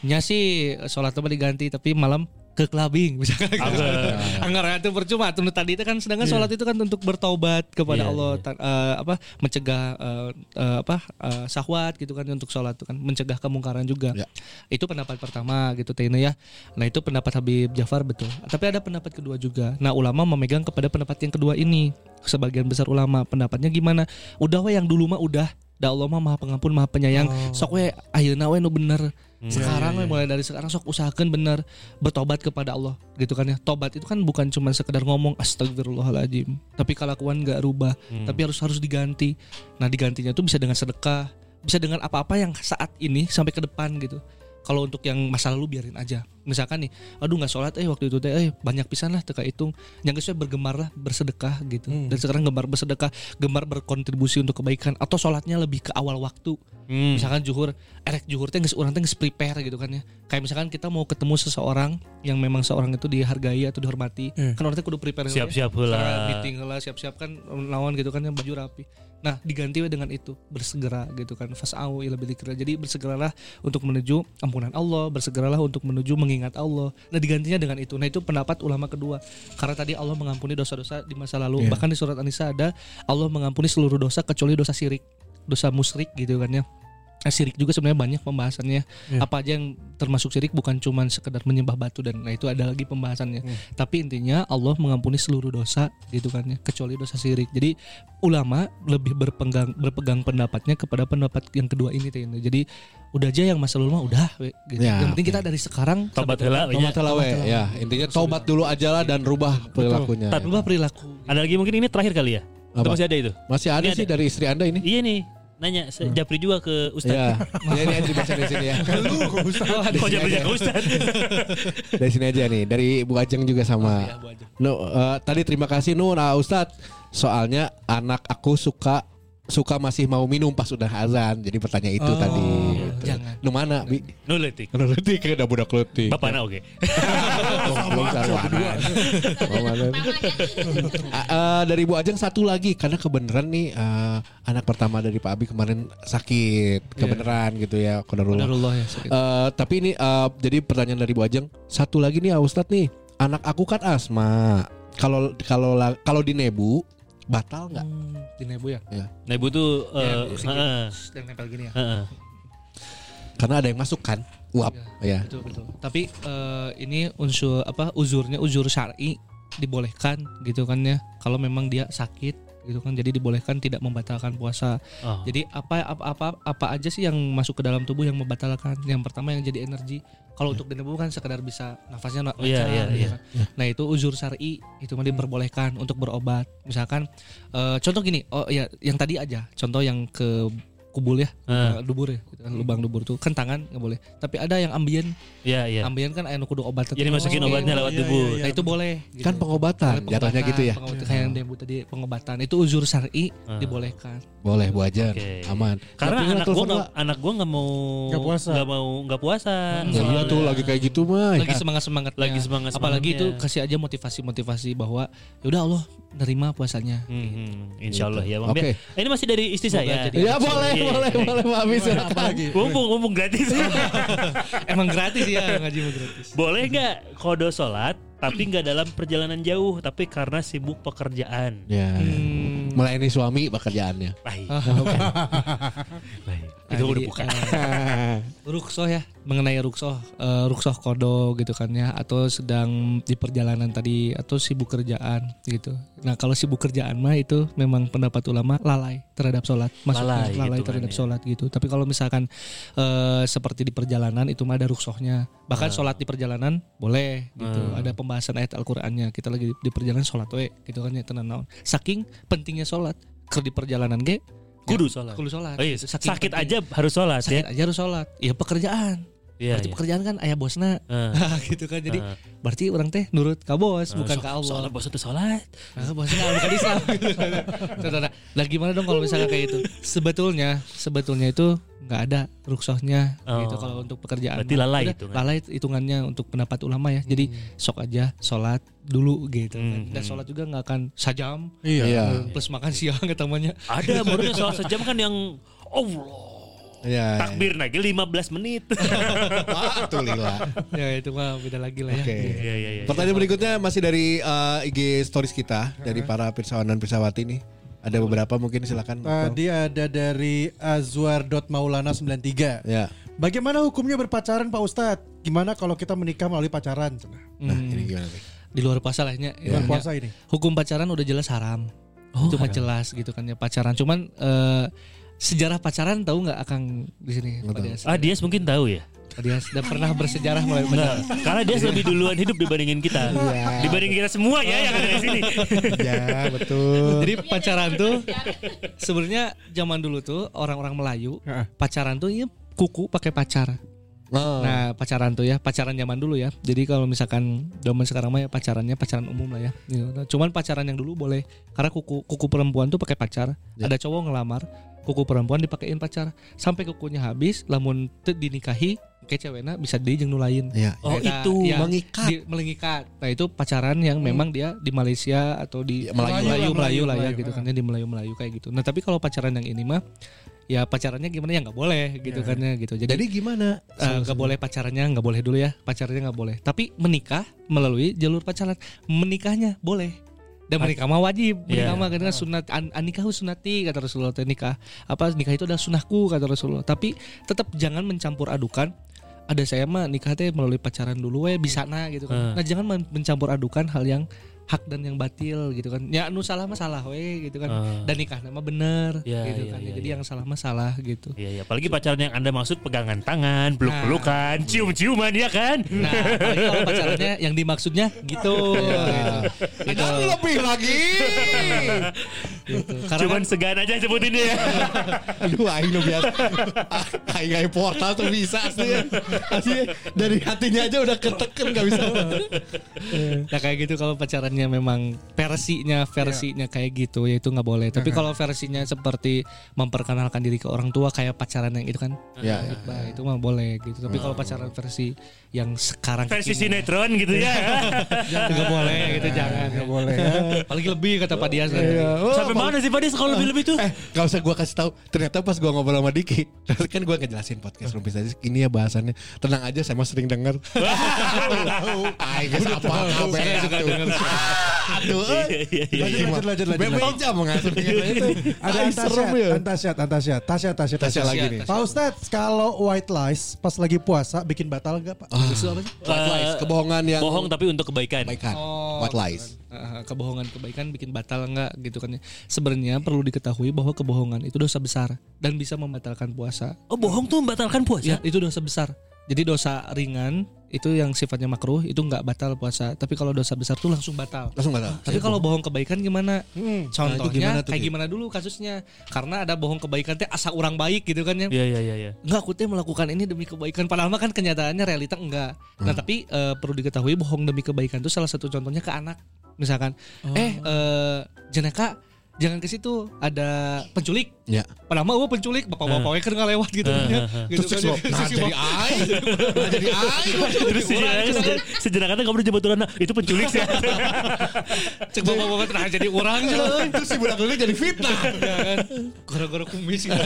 Nya sih sholat mah diganti tapi malam ke clubbing misalkan. Gitu. anggaran itu percuma. Tuh tadi itu kan sedangkan sholat itu kan untuk bertaubat kepada
Iya,
Allah ta- eh, apa mencegah eh, eh, apa eh, syahwat gitu kan untuk sholat itu kan mencegah kemungkaran juga.
Ya.
itu pendapat pertama gitu Tina ya. Nah itu pendapat Habib Jafar betul. Tapi ada pendapat kedua juga. Nah ulama memegang kepada pendapat yang kedua ini sebagian besar ulama. Pendapatnya gimana? Udah we yang dulu mah udah. Da Allah mah maha pengampun maha penyayang. Sok we ayeuna we nu bener sekarang we mulai dari sekarang sok usahakan bener bertobat kepada Allah gitu kan ya. Tobat itu kan bukan cuma sekedar ngomong astagfirullahaladzim tapi kelakuan nggak rubah tapi harus harus diganti. Nah digantinya tuh bisa dengan sedekah bisa dengan apa-apa yang saat ini sampai ke depan gitu. Kalau untuk yang masa lalu biarin aja misalkan nih aduh nggak sholat eh waktu itu teh eh banyak pisan lah teka hitung. Yang we bergemar lah bersedekah gitu. Dan sekarang gemar bersedekah gemar berkontribusi untuk kebaikan atau sholatnya lebih ke awal waktu.
Hmm.
misalkan juhur erek juhur teh urang teh geus prepare gitu kan ya. Kayak misalkan kita mau ketemu seseorang yang memang seorang itu dihargai atau dihormati kan orang teh kudu prepare heula ya.
Siap-siap.
Cara meeting lah siap-siap kan lawan gitu kan yang baju rapi. Nah diganti dengan itu bersegera gitu kan. Fasau ila jadi bersegeralah untuk menuju ampunan Allah bersegeralah untuk menuju mengingat Allah. Nah digantinya dengan itu. Nah itu pendapat ulama kedua. Karena tadi Allah mengampuni dosa-dosa di masa lalu. Bahkan di surat An-Nisa ada Allah mengampuni seluruh dosa kecuali dosa syirik dosa musyrik gitu kan ya Nah, syirik juga sebenarnya banyak pembahasannya. Apa aja yang termasuk syirik bukan cuma sekedar menyembah batu dan nah itu ada lagi pembahasannya. Tapi intinya Allah mengampuni seluruh dosa gitu kan ya, kecuali dosa syirik. Jadi ulama lebih berpegang berpegang pendapatnya kepada pendapat yang kedua ini teh. Jadi udah aja yang masa lalu mah udah we, gitu.
Ya,
yang penting kita dari sekarang
Tobat heula.
Tobat lah we, ya intinya tobat dulu aja lah dan rubah perilakunya.
Tat-
Rubah perilaku.
Ada lagi mungkin ini terakhir kali ya? Masih ada itu?
Masih ada
Ini
sih
ada.
dari istri anda ini.
Iya nih. Nanya, se- Japri juga ke Ustaz.
Ya, ya ini aja dibaca dari sini ya.
Kok Japri ke Ustaz?
Dari sini aja nih, dari Bu Ajeng juga sama.
Ya, Bu Ajeng.
No, eh, tadi terima kasih Nu, nah Ustadz. Soalnya anak aku suka suka masih mau minum pas udah azan. Jadi bertanya itu
Oh,
tadi.
jangan.
Nu mana, Bi?
Nu leutik.
Nu letik kayak udah budak letik.
Bapak na oke.
Eh, dari Bu Ajeng satu lagi karena kebenaran nih eh, anak pertama dari Pak Abi kemarin sakit kebenaran gitu ya kodarullah.
Qadarullah ya. sakit.
Eh, tapi ini eh, jadi pertanyaan dari Bu Ajeng satu lagi nih Ustadz nih anak aku kan asma kalau kalau la- kalau di nebu batal nggak?
Hmm, di nebu ya.
Nah ibu tuh
Ya,
eh,
sedikit.
heeh,
Dan nempel gini ya.
heeh.
Karena ada yang masuk kan uap ya.
Betul betul. Tapi eh, ini unsur apa uzurnya uzur syar'i dibolehkan gitu kan ya. Kalau memang dia sakit gitu kan jadi dibolehkan tidak membatalkan puasa.
Oh.
Jadi apa apa apa apa aja sih yang masuk ke dalam tubuh yang membatalkan? Yang pertama yang jadi energi. Kalau untuk debu kan sekedar bisa nafasnya na-
Oh, iya,
lancar,
iya,
gitu
iya.
kan. Nah, itu uzur syar'i itu mah diperbolehkan untuk berobat. Misalkan eh, contoh gini, oh ya yang tadi aja, contoh yang ke kubul ya,
Ah.
dubur ya, gitu kan, lubang dubur tuh kan tangan nggak boleh. Tapi ada yang ambien,
Iya, iya.
ambien kan aya nu kudu obat.
Jadi masukin obatnya lewat
iya, iya,
Nah itu boleh. gitu.
Kan pengobatan, jatuhnya gitu ya.
Pengobatan, kayak yang Dembu tadi pengobatan itu uzur syar'i
Ah.
dibolehkan.
Boleh Bu Ajar,
Oke.
aman.
Karena
Tapi
anak gua nggak
nggak?
anak gua nggak mau
Nggak puasa.
nggak mau nggak puasa.
Ya iya
Soalnya
tuh lagi kayak gitu mah.
Lagi semangat semangat.
Lagi semangat-semangatnya.
Apalagi itu kasih aja motivasi motivasi bahwa ya udah Allah nerima puasanya.
Hmm, hmm, insya Allah ya Bang.
Oke.
Eh, Ini masih dari istri saya.
jadi-
Ya boleh,
Iya,
boleh,
iya.
boleh Abi silakan.
Mumpung mumpung gratis.
Emang gratis ya ngaji mah gratis.
Boleh nggak kodo sholat tapi nggak dalam perjalanan jauh tapi karena sibuk pekerjaan.
Ya.
Hmm.
Melayani suami pekerjaannya.
Baik.
Ah,
Baik.
Nah,
Itu udah
jadi,
buka.
eh, ruksoh ya mengenai ruksoh eh, ruksoh kodo gitu kan ya atau sedang di perjalanan tadi atau sibuk kerjaan gitu nah kalau sibuk kerjaan mah itu memang pendapat ulama lalai terhadap sholat maksudnya
Lalai
lalai,
gitu kan
terhadap
ya.
sholat gitu tapi kalau misalkan eh, seperti di perjalanan itu mah ada ruksohnya bahkan
Ah.
sholat di perjalanan boleh gitu
Ah.
ada pembahasan ayat Al-Qur'annya kita lagi di, di perjalanan sholat we gitu kan ya tenan naon saking pentingnya sholat ke di perjalanan ge
Kudu sholat.
kudu sholat
Oh iya,
gitu.
Sakit
penting-
aja harus sholat
sakit
ya.
aja harus sholat ya pekerjaan
Iya,
berarti
iya.
pekerjaan kan ayah bosna
Ah,
gitu kan jadi
ah.
berarti orang teh nurut ke bos
Ah,
bukan
so-
ke Allah
Soalnya bos itu sholat.
Ah, bosnya nggak bukan Islam gitu kan. Nah, nah, nah. Nah, gimana dong kalau misalnya kayak itu sebetulnya sebetulnya itu nggak ada ruksohnya
Oh.
gitu kalau untuk pekerjaan
Berarti lalai
Udah,
hitungan.
lalai hitungannya untuk pendapat ulama ya jadi sok aja sholat dulu gitu kan.
Hmm,
dan
hmm.
sholat juga nggak akan sajam
Iya.
Iya.
plus makan siang ketemunya
Ada barunya sholat sejam kan yang Allah.
Ya.
Takbir lagi 15 menit.
Wah, tuh lila.
ya itu mah beda lagi lah ya
Oke.
Iya iya iya.
Pertanyaan berikutnya masih dari uh, IG stories kita dari para pirsawan dan pirsawati nih. Ada beberapa mungkin silakan.
Tadi ada dari Azwar.maulana93.
Ya.
Bagaimana hukumnya berpacaran Pak Ustadz? Gimana kalau kita menikah melalui pacaran?
Nah,
Hmm.
ini gimana nih?
di luar puasa lah ya
Bulan
Ya.
puasa ini.
hukum pacaran udah jelas haram. itu mah jelas gitu kan ya pacaran. Cuman eh, sejarah pacaran tahu nggak akan di sini?
Ah Dias mungkin tahu ya.
Pak Dias dan pernah bersejarah mulai
Nah, karena dia lebih duluan hidup dibandingin kita. Dibandingin kita semua ya yang ada di sini.
Ya, betul.
Jadi pacaran tuh sebenarnya zaman dulu tuh orang-orang Melayu pacaran tuh ya kuku pakai pacar.
Oh.
Nah pacaran tuh ya pacaran zaman dulu ya. Jadi kalau misalkan zaman sekarang mah ya pacarannya pacaran umum lah ya. Gitu. Nah, cuman pacaran yang dulu boleh karena kuku kuku perempuan tuh pakai pacar.
Ya.
Ada cowok ngelamar kuku perempuan dipakein pacar sampai kukunya habis. Lamun dinikahi kayak cewekna bisa di jeung nu lain.
Ya.
Oh,
Eta,
itu.
ya,
Mengikat.
di- mengikat. Nah itu pacaran yang memang dia di Malaysia atau di
Ya, Melayu.
Melayu, Melayu,
Melayu,
lah ya
Melayu,
gitu kan ya di Melayu Melayu kayak gitu. Nah tapi kalau pacaran yang ini mah ya pacarannya gimana ya nggak boleh gitu
Ya.
kan ya gitu. Jadi
Jadi gimana?
Eh, nggak boleh pacarannya nggak boleh dulu ya pacarnya nggak boleh tapi menikah melalui jalur pacaran menikahnya boleh dan menikah mah wajib menikah
Iya.
mah karena sunat an, nikahu sunati kata Rasulullah nikah apa nikah itu adalah sunahku kata Rasulullah. Tapi tetap jangan mencampur adukan. Ada saya mah nikah teh melalui pacaran dulu we bisa nah gitu kan. Nah jangan men- mencampur adukan hal yang hak dan yang batil gitu kan ya nu salah mah salah we gitu kan
Ah.
dan nikah nama bener
Ya,
gitu
ya,
kan
ya,
jadi
ya.
yang salah mah salah gitu
Iya, iya. Apalagi pacaran yang Anda maksud pegangan tangan, peluk-pelukan, cium-ciuman ya kan?
Nah, apalagi kalau pacarannya yang dimaksudnya gitu. gitu. Gitu.
lebih lagi.
Gitu. Karena
Cuman
kan,
segan aja sebutinnya ya.
Aduh, aing nu biasa. Aing aing portal tuh bisa asli. Asli dari hatinya aja udah keteken gak bisa.
nah kayak gitu kalau pacarannya memang versinya versinya kayak gitu ya itu nggak boleh. Tapi kalau versinya seperti memperkenalkan diri ke orang tua kayak pacaran yang itu kan,
Ya.
nah, itu mah boleh gitu. Tapi kalau pacaran versi yang sekarang
Versi sinetron gitu ya.
nggak boleh gitu jangan.
Nggak boleh ya.
Apalagi lebih kata Pak Dias.
Sampai mana sih Pak Dis kalau lebih-lebih tuh?
Eh, gak usah gua kasih tahu. Ternyata pas gua ngobrol sama Diki, kan gua ngejelasin podcast Rumpis aja ini ya bahasannya. Tenang aja, saya mah sering denger. Aing geus apa kabeh
Saya suka
atuh.
denger.
Aduh, eh.
Iya, iya, iya.
Lanjut, lanjut, lanjut, lanjut.
Bebeja mau ngasih itu.
Ada Antasyat,
ya.
Antasyat, Antasyat, Tasya, Tasya,
Tasya lagi nih.
Pak Ustadz, kalau white lies pas lagi puasa bikin batal nggak Pak?
Itu apa sih?
White lies, kebohongan yang
Bohong tapi untuk kebaikan.
kebaikan.
Oh,
White lies.
Uh, kebohongan kebaikan bikin batal enggak gitu kan ya. Sebenarnya perlu diketahui bahwa kebohongan itu dosa besar dan bisa membatalkan puasa.
Oh, bohong tuh membatalkan puasa.
Ya, itu dosa besar. Jadi dosa ringan itu yang sifatnya makruh itu nggak batal puasa. Tapi kalau dosa besar tuh langsung batal.
Langsung batal.
Tapi kalau bohong kebaikan gimana?
Hmm. Nah,
Contohnya
gimana tuh,
kayak
Ki?
gimana dulu kasusnya? Karena ada bohong kebaikan teh asa orang baik gitu kan ya.
Iya iya iya iya.
Enggak aku teh melakukan ini demi kebaikan padahal mah kan kenyataannya realita enggak. Nah, tapi eh, perlu diketahui bohong demi kebaikan itu salah satu contohnya ke anak. Misalkan eh eh Jeneka jangan ke situ ada penculik.
Ya.
Padahal mah penculik bapak-bapaknya kan nggak lewat gitu kan ya. Gitu
Terus
kan ya.
nah jadi aing. Nah jadi aing.
Terus sejenak kata kamu jemput turun itu penculik sih.
cek bapak-bapak nah jadi orang.
Terus si budak leulik jadi fitnah.
Ya kan? Gara-gara kumis gitu.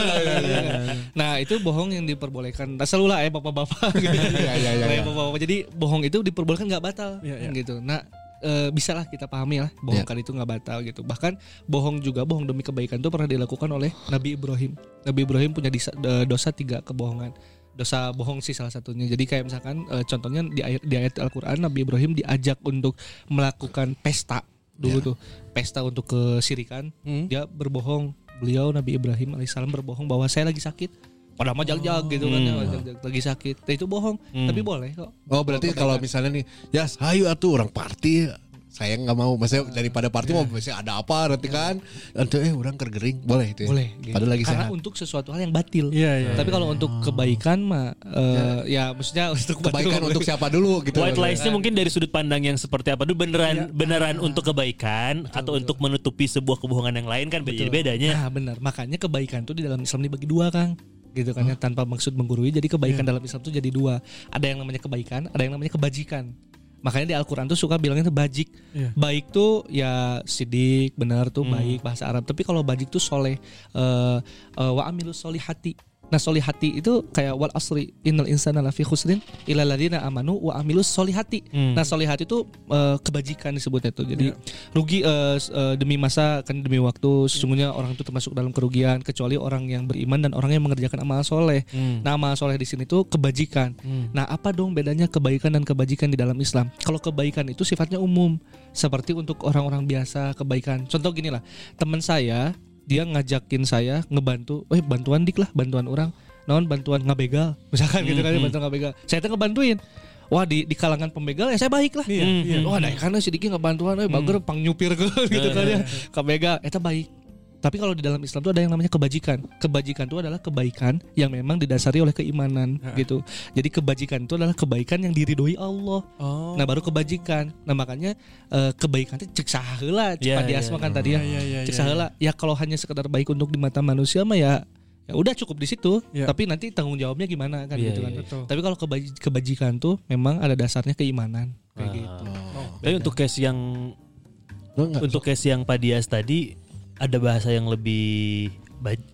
Nah itu bohong yang diperbolehkan. Nah, selalu lah ya bapak-bapak gitu.
Iya, iya, iya,
Nah,
iya.
bapak-bapak. Jadi bohong itu diperbolehkan nggak batal
iya.
gitu. Nah e, bisa lah kita pahami lah bohong kan itu nggak batal gitu. Bahkan bohong juga bohong demi kebaikan itu pernah dilakukan oleh Nabi Ibrahim. Nabi Ibrahim punya disa- dosa tiga kebohongan. Dosa bohong sih salah satunya. Jadi kayak misalkan e, contohnya di ayat, di ayat Al-Qur'an Nabi Ibrahim diajak untuk melakukan pesta dulu tuh. Pesta untuk kesirikan. Dia berbohong. Beliau Nabi Ibrahim alaihissalam berbohong bahwa saya lagi sakit. Padahal mah jag-jag gitu kan ya, jag-jag, lagi sakit. Nah, itu bohong, tapi boleh kok.
Oh berarti kalau misalnya nih, ya hayu atuh orang party, saya nggak mau. Maksudnya daripada party mau biasanya ada apa nanti kan? Nanti eh orang kergering, boleh itu. Ya?
Boleh. gitu.
Padahal lagi
Karena
sehat.
untuk sesuatu hal yang batil.
Iya, iya.
Tapi kalau untuk kebaikan mah eh, ya maksudnya untuk
Kebaikan
batil.
untuk siapa dulu gitu.
White lies-nya mungkin dari sudut pandang yang seperti apa dulu beneran beneran untuk kebaikan atau untuk menutupi sebuah kebohongan yang lain kan beda bedanya.
Nah, benar. Makanya kebaikan tuh di dalam Islam dibagi dua, Kang. Gitu kan ya tanpa maksud menggurui. Jadi kebaikan dalam Islam tuh jadi dua. Ada yang namanya kebaikan, ada yang namanya kebajikan. Makanya di Al-Qur'an tuh suka bilangnya tuh bajik.
Iya.
Baik tuh ya sidik, benar tuh baik bahasa Arab. Tapi kalau bajik tuh soleh eh eh, wa amilus solihati. Nah solihati itu kayak wal asri innal insana lafi khusrin illa ladina amanu wa amilus solihati. Nah solihati itu eh, kebajikan disebutnya tuh. Jadi rugi eh, s- eh, demi masa kan demi waktu sesungguhnya orang itu termasuk dalam kerugian kecuali orang yang beriman dan orang yang mengerjakan amal soleh. Nah amal soleh di sini tuh kebajikan. Nah apa dong bedanya kebaikan dan kebajikan di dalam Islam? Kalau kebaikan itu sifatnya umum seperti untuk orang-orang biasa kebaikan. Contoh gini lah teman saya dia ngajakin saya ngebantu, eh bantuan dik lah, bantuan orang, non bantuan ngabegal, misalkan gitu kan, bantuan ngabegal. Saya tuh ngebantuin. Wah di di kalangan pembegal ya saya baik lah.
Iya, iya.
Wah dari karena si Diki ngebantuan, eh bager pang nyupir ke gitu kan ya, kebegal, eta baik. Tapi kalau di dalam Islam itu ada yang namanya kebajikan. Kebajikan itu adalah kebaikan yang memang didasari oleh keimanan gitu. Jadi kebajikan itu adalah kebaikan yang diridhoi Allah.
Oh.
Nah baru kebajikan. Nah makanya kebaikan itu cek saheula
Iya,
cepat
iya,
diasma kan
iya.
tadi ya.
Iya, iya, iya,
cek
iya.
saheula. Ya kalau hanya sekedar baik untuk di mata manusia mah ya ya udah cukup di situ.
Iya.
Tapi nanti tanggung jawabnya gimana kan
Iya,
gitu kan.
iya,
Betul.
Tapi kalau kebaji- kebajikan tuh memang ada dasarnya keimanan kayak gitu.
Tapi untuk case yang
Lo
untuk case yang Pak Dias tadi ada bahasa yang lebih baj-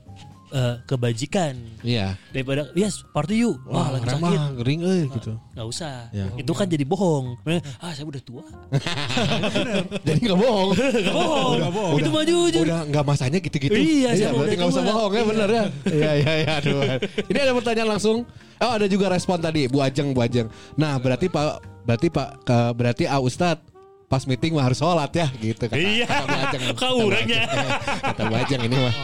eh, kebajikan
Iya.
daripada yes party you wah lagi
orang
sakit
euy gitu.
nggak usah
Ya.
itu kan jadi bohong ah saya udah tua
Jadi nggak bohong.
Nggak bohong
Udah bohong.
itu mah jujur
Udah nggak masanya gitu-gitu.
Iya, siapa
berarti nggak usah bohong ya bener ya. Iya iya iya aduh. Ini ada pertanyaan langsung. Oh ada juga respon tadi Bu Ajeng Bu Ajeng. Nah berarti Pak berarti Pak ke- berarti A Ustad pas meeting mah harus sholat ya gitu kata,
Iya.
kata.
Kau.
Ajeng. kata Bu Ajeng ini mah.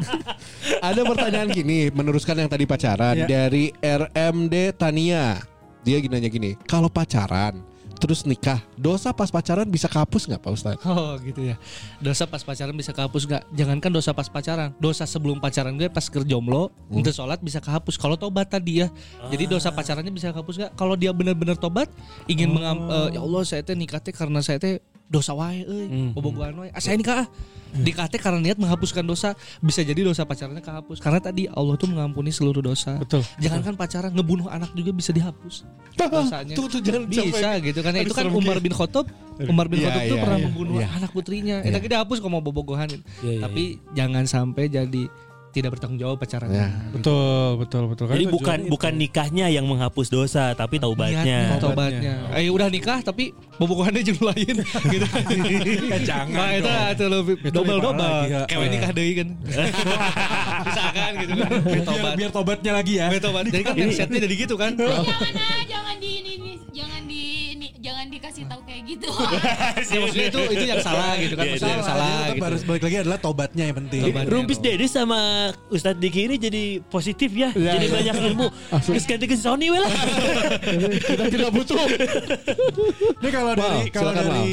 ada pertanyaan gini meneruskan yang tadi pacaran
Ya.
dari RMD Tania. Dia gini nanya gini, kalau pacaran terus nikah, dosa pas pacaran bisa kapus nggak Pak Ustadz?
Oh gitu ya. Dosa pas pacaran bisa kehapus nggak? Jangankan dosa pas pacaran, dosa sebelum pacaran gue pas kerja jomblo, untuk sholat bisa kehapus. Kalau tobat tadi ya, jadi dosa pacarannya bisa kehapus nggak? Kalau dia benar-benar tobat, ingin mengam, eh, ya Allah saya teh nikah teh karena saya teh dosa wae, euy, bobogohan wae. Ah, saya nikah ah. Nikah teh karena niat menghapuskan dosa, bisa jadi dosa pacarannya kehapus. Karena tadi Allah tuh mengampuni seluruh dosa.
Betul.
Jangankan pacaran, ngebunuh anak juga bisa dihapus dosanya.
Tuh, tuh, jangan
bisa
sampai-
gitu kan.
Aduh,
Itu kan Umar bin Khattab. Umar bin
Iya,
Khattab tuh
iya,
pernah
iya.
membunuh
Iya.
anak putrinya.
Iya.
Itu kita hapus kalau mau bobogohan.
Iya, iya,
Tapi jangan sampai jadi tidak bertanggung jawab pacarannya.
Ya.
Betul, betul, betul. Kan
jadi
tujuannya
bukan
itu.
bukan nikahnya yang menghapus dosa tapi taubatnya
tobatnya. Eh udah nikah tapi bobogohannya jeung lain gitu.
Ya, jangan
Nah, itu itu lebih
lagi, ya.
Kayak nikah deui kan. Misalkan gitu kan. Biar tobat.
Biar, biar tobatnya lagi ya.
Biar tobat. Jadi kan mindsetnya jadi gitu kan.
jangan ah, jangan di ini, ini jangan di dikasih tahu kayak gitu.
Ya, maksudnya itu itu yang salah gitu kan, maksudnya yang
Salah,
gitu.
harus balik lagi adalah tobatnya yang penting.
Tobat.
Rumpis Dede sama Ustadz Diki ini jadi positif ya,
Iya,
jadi
iya.
banyak ilmu. Terus ganti ke Sony we lah.
Kita tidak butuh.
Ini kalau
Wow,
dari kalau dari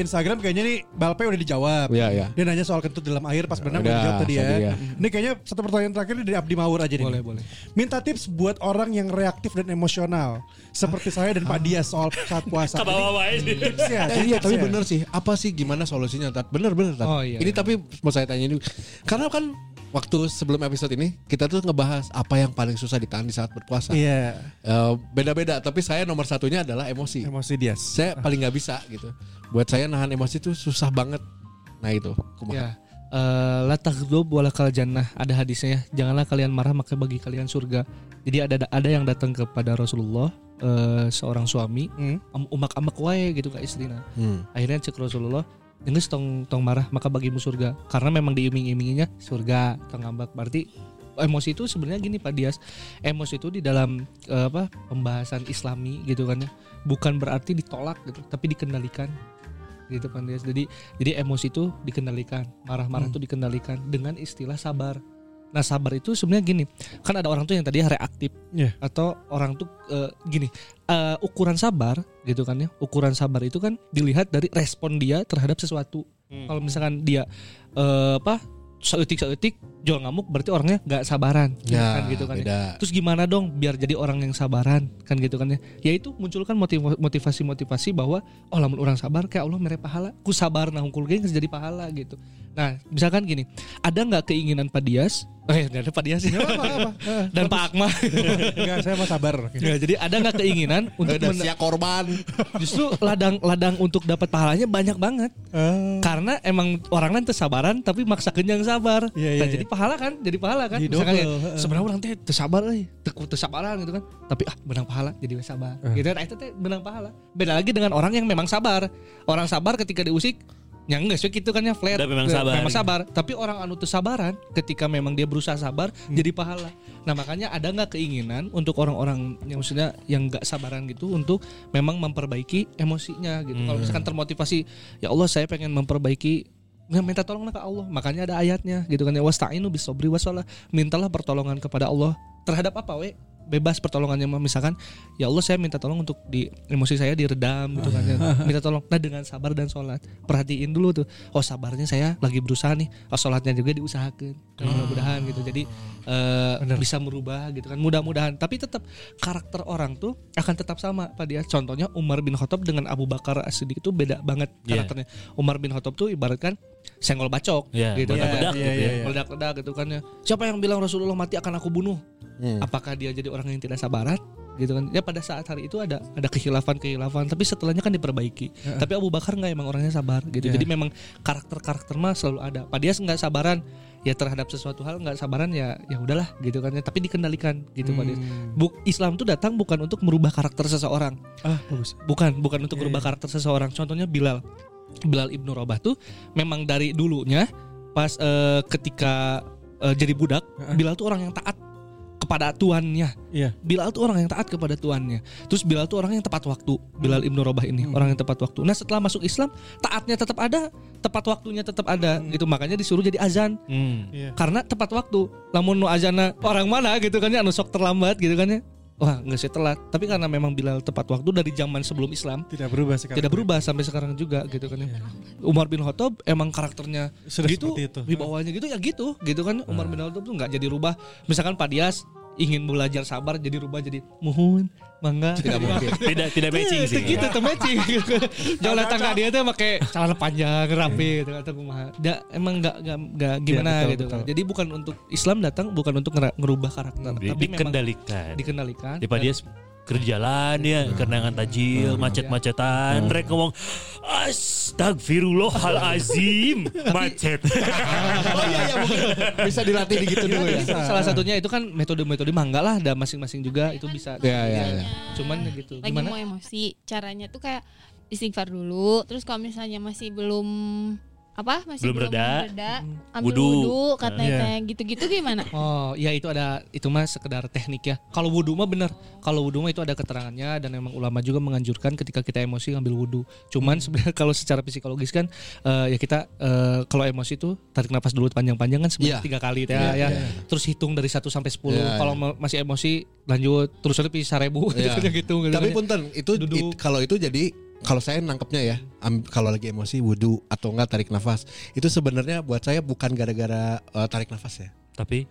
Instagram kayaknya nih Balpe udah dijawab.
Iya, iya.
Dia nanya soal kentut dalam air pas berenang udah dijawab tadi ya.
ya.
Ini kayaknya satu pertanyaan terakhir dari Abdi Mawur aja nih.
Boleh, boleh.
Minta tips buat orang yang reaktif dan emosional seperti saya dan Pak Dias soal saat puasa.
Kabawa wae.
Tipsnya,
Eh, iya tapi bener sih. Apa sih gimana solusinya Tat? Bener bener Tat.
Oh, iya,
ini
iya.
tapi mau saya tanya ini karena kan waktu sebelum episode ini kita tuh ngebahas apa yang paling susah ditahan di saat berpuasa.
Iya,
Eh, beda-beda tapi saya nomor satunya adalah emosi.
emosi Dias.
Saya paling nggak bisa gitu. Buat saya nahan emosi tuh susah banget. Nah itu. kumaha.
Ya. Eh, la taghdub wala kal jannah ada hadisnya ya. Janganlah kalian marah maka bagi kalian surga. Jadi ada ada yang datang kepada Rasulullah eh, seorang suami
Hmm.
am- umak-amak wae gitu ke istrina.
Hmm.
Akhirnya cek Rasulullah Geus tong tong marah maka bagimu surga. Karena memang diiming-iminginya surga tong ngambak. Berarti emosi itu sebenarnya gini Pak Dias. Emosi itu di dalam eh, apa pembahasan Islami gitu kan ya. Bukan berarti ditolak gitu tapi dikendalikan gitu kan Dias. Jadi jadi emosi itu dikendalikan marah-marah itu dikendalikan dengan istilah sabar nah sabar itu sebenarnya gini kan ada orang tuh yang tadi reaktif
Iya.
atau orang tuh eh, gini eh, ukuran sabar gitu kan ya ukuran sabar itu kan dilihat dari respon dia terhadap sesuatu. Kalau misalkan dia eh, apa seetik seetik jual ngamuk berarti orangnya nggak sabaran
Ya,
kan gitu kan ya. terus gimana dong biar jadi orang yang sabaran kan gitu kan ya. Yaitu munculkan motivasi motivasi bahwa oh lamun orang sabar kayak Allah mere pahala. Ku sabar nah hungkul jadi pahala gitu nah misalkan gini ada nggak keinginan Pak Dias? Eh nggak ada Pak Dias. Ya dan Pak Akmal.
Enggak, saya mau sabar.
Ya, jadi ada nggak keinginan untuk men-
siap korban.
justru ladang ladang untuk dapat pahalanya banyak banget.
Eh,
karena emang orang lain sabaran tapi maksa yang sabar.
Iya, iya,
Nah,
iya.
jadi pahala kan? Jadi pahala kan?
Jadi
Misalkan ya, sebenarnya orang teh tersabar euy teu teu sabaran gitu kan. Tapi ah benang pahala jadi sabar.
Eh.
gitu nah itu teh benang pahala. Beda lagi dengan orang yang memang sabar. Orang sabar ketika diusik yang enggak sih gitu kan ya flat
Dan memang sabar.
memang sabar tapi orang anu teu sabaran ketika memang dia berusaha sabar
Hmm.
jadi pahala nah makanya ada nggak keinginan untuk orang-orang yang maksudnya yang nggak sabaran gitu untuk memang memperbaiki emosinya gitu kalau
Hmm.
misalkan termotivasi ya Allah saya pengen memperbaiki Ya, minta tolong ke Allah. Makanya ada ayatnya gitu kan ya wasta'inu bisobri wasalah. Mintalah pertolongan kepada Allah terhadap apa we? Bebas pertolongannya misalkan ya Allah saya minta tolong untuk di emosi saya diredam gitu kan ya. Minta tolong. Nah dengan sabar dan sholat perhatiin dulu tuh. Oh sabarnya saya lagi berusaha nih. Oh sholatnya juga diusahakan. Mudah-mudahan gitu. Jadi eh, bisa merubah gitu kan. Mudah-mudahan. Tapi tetap karakter orang tuh akan tetap sama Pak dia. Contohnya Umar bin Khattab dengan Abu Bakar As-Siddiq itu beda banget
Iya.
karakternya. Umar bin Khattab tuh ibaratkan senggol bacok
Iya,
gitu kan.
meledak-ledak
Iya,
gitu
iya,
ya.
iya.
Meledak-ledak gitu kan ya. Siapa yang bilang Rasulullah mati akan aku bunuh?
Hmm.
Apakah dia jadi orang yang tidak sabaran? gitu kan. Ya pada saat hari itu ada ada kehilafan kehilafan tapi setelahnya kan diperbaiki. Tapi Abu Bakar nggak emang orangnya sabar gitu.
Iya.
jadi memang karakter karakter mah selalu ada. Pak Dias nggak sabaran ya terhadap sesuatu hal nggak sabaran ya ya udahlah gitu kan ya. Tapi dikendalikan gitu Pak Dias
Hmm.
Buk, Islam tuh datang bukan untuk merubah karakter seseorang.
Ah, bagus.
bukan bukan untuk
Iya,
merubah
iya.
karakter seseorang. Contohnya Bilal. Bilal ibnu Rabah tuh memang dari dulunya pas eh, ketika eh, jadi budak Bilal tuh orang yang taat kepada tuannya
Iya.
Bilal tuh orang yang taat kepada tuannya terus Bilal tuh orang yang tepat waktu Bilal ibnu Rabah ini
Hmm.
orang yang tepat waktu nah setelah masuk Islam taatnya tetap ada tepat waktunya tetap ada gitu makanya disuruh jadi azan
Hmm.
Iya.
karena tepat waktu lamun nu azana orang mana gitu kan ya anu sok terlambat gitu kan ya wah nggak sih telat tapi karena memang Bilal tepat waktu dari zaman sebelum Islam
Tidak berubah sekarang.
tidak berubah sampai sekarang juga gitu kan ya. Umar bin Khattab emang karakternya
Sudah
gitu
itu.
dibawanya gitu ya gitu gitu kan Umar bin Khattab tuh nggak jadi rubah misalkan Pak Dias ingin belajar sabar jadi rubah jadi mohon mangga. Tidak mungkin.
Tidak tidak matching sih.
gitu tuh matching. Jangan datang ke dia tuh pakai celana panjang rapi gitu atau kumaha. Emang nggak nggak nggak gimana
betul,
gitu. kan
betul.
jadi bukan untuk Islam datang bukan untuk ngerubah karakter
Di-
tapi memang
dikendalikan.
dikendalikan
Di dia kerja jalan ya, kenangan tajil, macet-macetan, rek ngomong Astagfirullahalazim, macet.
Oh iya iya mungkin bisa dilatih gitu dulu ya.
salah satunya itu kan metode-metode mangga lah ada masing-masing juga itu bisa
Iya, iya, iya.
cuman ya gitu
lagi
gimana
mau emosi caranya tuh kayak istighfar dulu terus kalau misalnya masih belum apa masih
Belum
belum,
reda.
reda, ambil
Wudu.
wudhu, katanya
Iya.
gitu-gitu gimana?
Oh, ya itu ada itu mah sekedar teknik ya. Kalau wudhu mah bener. Kalau wudhu mah itu ada keterangannya dan memang ulama juga menganjurkan ketika kita emosi ngambil wudhu. Cuman sebenarnya kalau secara psikologis kan eh, ya kita eh, kalau emosi itu tarik nafas dulu panjang-panjang kan sebenarnya
Iya.
tiga kali ya, ya. Terus hitung dari 1 sampai 10.
Iya,
kalau ma- masih emosi lanjut terus lebih seribu
Iya.
gitu gitu. gitu.
Tapi punten itu
Duduk.
it- kalau itu jadi kalau saya nangkepnya ya kalau lagi emosi wudhu atau enggak tarik nafas itu sebenarnya buat saya bukan gara-gara eh, tarik nafas ya
Tapi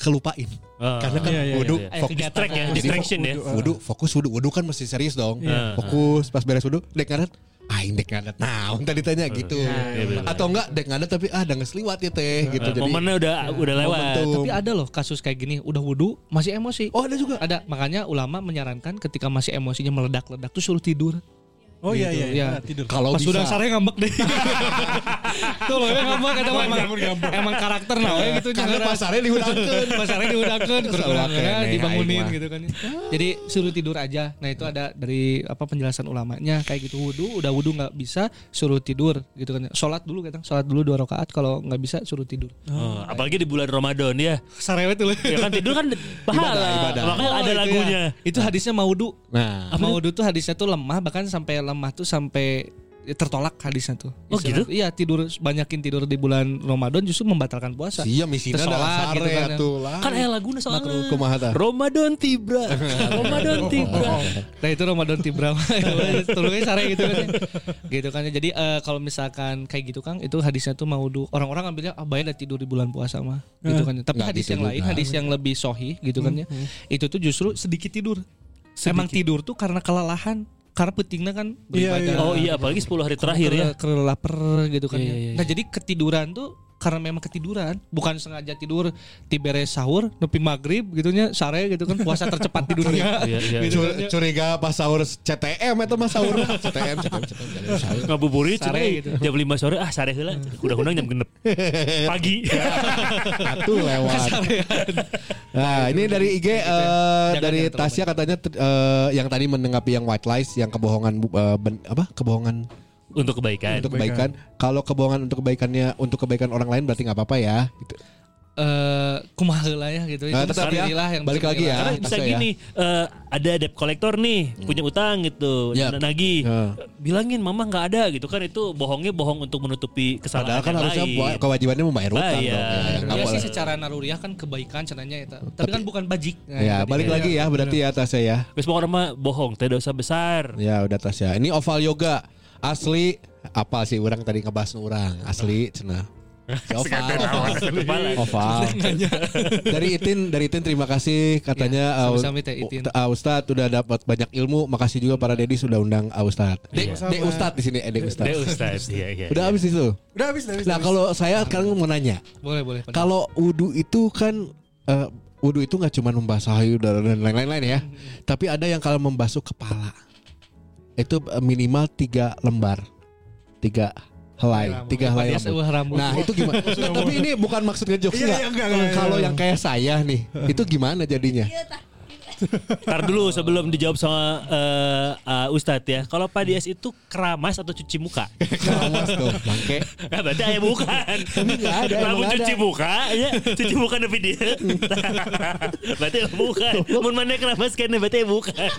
kelupain
ah,
karena kan
Iya, iya,
wudhu
iya.
fokus
Kegiatan
distract ya,
Jadi
distraction ya.
wudhu fokus wudhu wudhu kan mesti serius dong
Iya.
fokus pas beres wudhu dek ngadat ah dek ngadat nah tadi ditanya gitu
iya, bener.
atau enggak dek ngadat tapi ah udah ngesliwat ya teh gitu jadi
momennya udah udah lewat.
momentum.
Tapi ada loh kasus kayak gini udah wudhu masih emosi.
oh ada juga
Ada makanya ulama menyarankan ketika masih emosinya meledak-ledak tuh suruh tidur.
Oh iya iya,
Gitu,
iya.
ya.
tidur.
kalau
Pas
bisa
udah sare ngambek deh. Tuh loh ya ngambek kata mah emang, emang karakter nah we gitu
karena
jangan-
pasarnya dihudangkeun
pasarnya diudahkan kurang-kurangnya
keneh,
dibangunin
aing mah.
gitu kan. Jadi suruh tidur aja. Nah itu ada dari apa penjelasan ulamanya kayak gitu wudhu udah wudhu nggak bisa suruh tidur gitu kan. Sholat dulu kan, sholat dulu dua rakaat kalau nggak bisa suruh tidur.
Oh, apalagi di bulan Ramadan ya.
Sarewet tuh.
Ya kan tidur kan pahala. Makanya ada
itu ya.
lagunya.
Itu hadisnya maudu.
nah
Maudu tuh hadisnya tuh lemah bahkan sampai lemah tuh sampai tertolak hadisnya tuh.
Oh,
Istilah-
gitu?
Iya tidur banyakin tidur di bulan Ramadan justru membatalkan puasa.
Iya misinya ada
gitu kan ya.
lah.
Kan aya lagunya soalnya. Ramadan tibra. Ramadan tibra.
Nah itu Ramadan Tibra Tolongnya sare gitu kan ya. Gitu kan ya. Jadi eh, kalau misalkan kayak gitu Kang Itu hadisnya tuh maudu Orang-orang ambilnya ah bayar tidur di bulan puasa mah gitu kan ya. Tapi
Nggak
hadis
gitu
yang lain. Hadis yang lebih sohi gitu kan ya Itu tuh justru sedikit tidur Emang tidur tuh karena kelelahan Karena pentingnya kan
Iya,
beribadah.
Oh iya apalagi 10 hari terakhir ya.
Karena lapar gitu kan
Iya,
ya.
iya, iya.
Nah jadi ketiduran tuh karena memang ketiduran bukan sengaja tidur tibere sahur nepi maghrib gitunya sare gitu kan puasa tercepat di dunia
Iya, iya.
gitu
Cur-
kan ya.
curiga pas sahur CTM itu mah sahur CTM CTM CTM.
Ngabuburit
Sare gitu.
jam 5 sore ah sare heula. Udah-undang jam genep. Pagi.
Atuh lewat. Nah, ini dari IG eh,
Jangan,
dari Tasya katanya eh, yang tadi menanggapi yang white lies yang kebohongan eh, ben- apa? Kebohongan
Untuk kebaikan.
untuk kebaikan. Kalau kebohongan untuk kebaikannya untuk kebaikan orang lain berarti nggak apa-apa ya. Gitu.
eh kumaha heula ya gitu.
Nah,
Itu
tetap ya.
yang
Balik lagi ya.
Karena bisa
ya.
gini, eh, ada debt collector nih, punya utang gitu,
Ya.
na- nagih.
Ya.
Bilangin mama nggak ada gitu kan itu bohongnya bohong untuk menutupi kesalahan
Padahal kan
yang
harusnya
lain.
kewajibannya membayar utang
Bayar.
dong. Ya,
Ya
boleh.
sih secara naruriah kan kebaikan cenanya itu. Tapi kan bukan bajik. Nah,
Ya,
jadi
balik
kayak-
lagi ya berarti ya Tasya ya.
Terus pokoknya mah bohong, teh dosa besar.
Ya udah Tasya. Ini oval yoga asli apa sih orang tadi ngebahas orang asli cenah. Si Oval. Dari Itin, dari Itin terima kasih katanya
Ya,
uh,
sama-sama, Teh Itin.
uh, Ustadz udah dapat banyak ilmu. Makasih juga para Dedi sudah undang uh, Ustadz. Dek,
Sama.
Dek Ustadz di sini, eh, Ustadz.
Ustaz, iya iya.
Udah habis itu.
Udah habis, udah habis.
Nah, kalau saya sekarang mau nanya,
Boleh, boleh.
kalau wudhu itu kan eh, wudhu itu nggak cuma membasuh hayu dan lain-lain ya, tapi ada yang kalau membasuh kepala itu eh, minimal tiga lembar, tiga helai, tiga helai rambut.
rambut.
Nah itu gimana? Nah, tapi ini bukan maksud ngejokes
Iya,
nggak?
iya, enggak, enggak,
Kalau yang kayak saya nih, itu gimana jadinya?
Ntar dulu sebelum dijawab sama eh, eh, Ustadz ya. Kalau Pak Dias itu keramas atau cuci muka?
Kawas tuh, bangke.
Nah, berarti ayah bukan.
nggak ada, emang
cuci
ada.
muka, ya cuci muka tapi dia. berarti bukan. Mun mana keramas kene berarti bukan.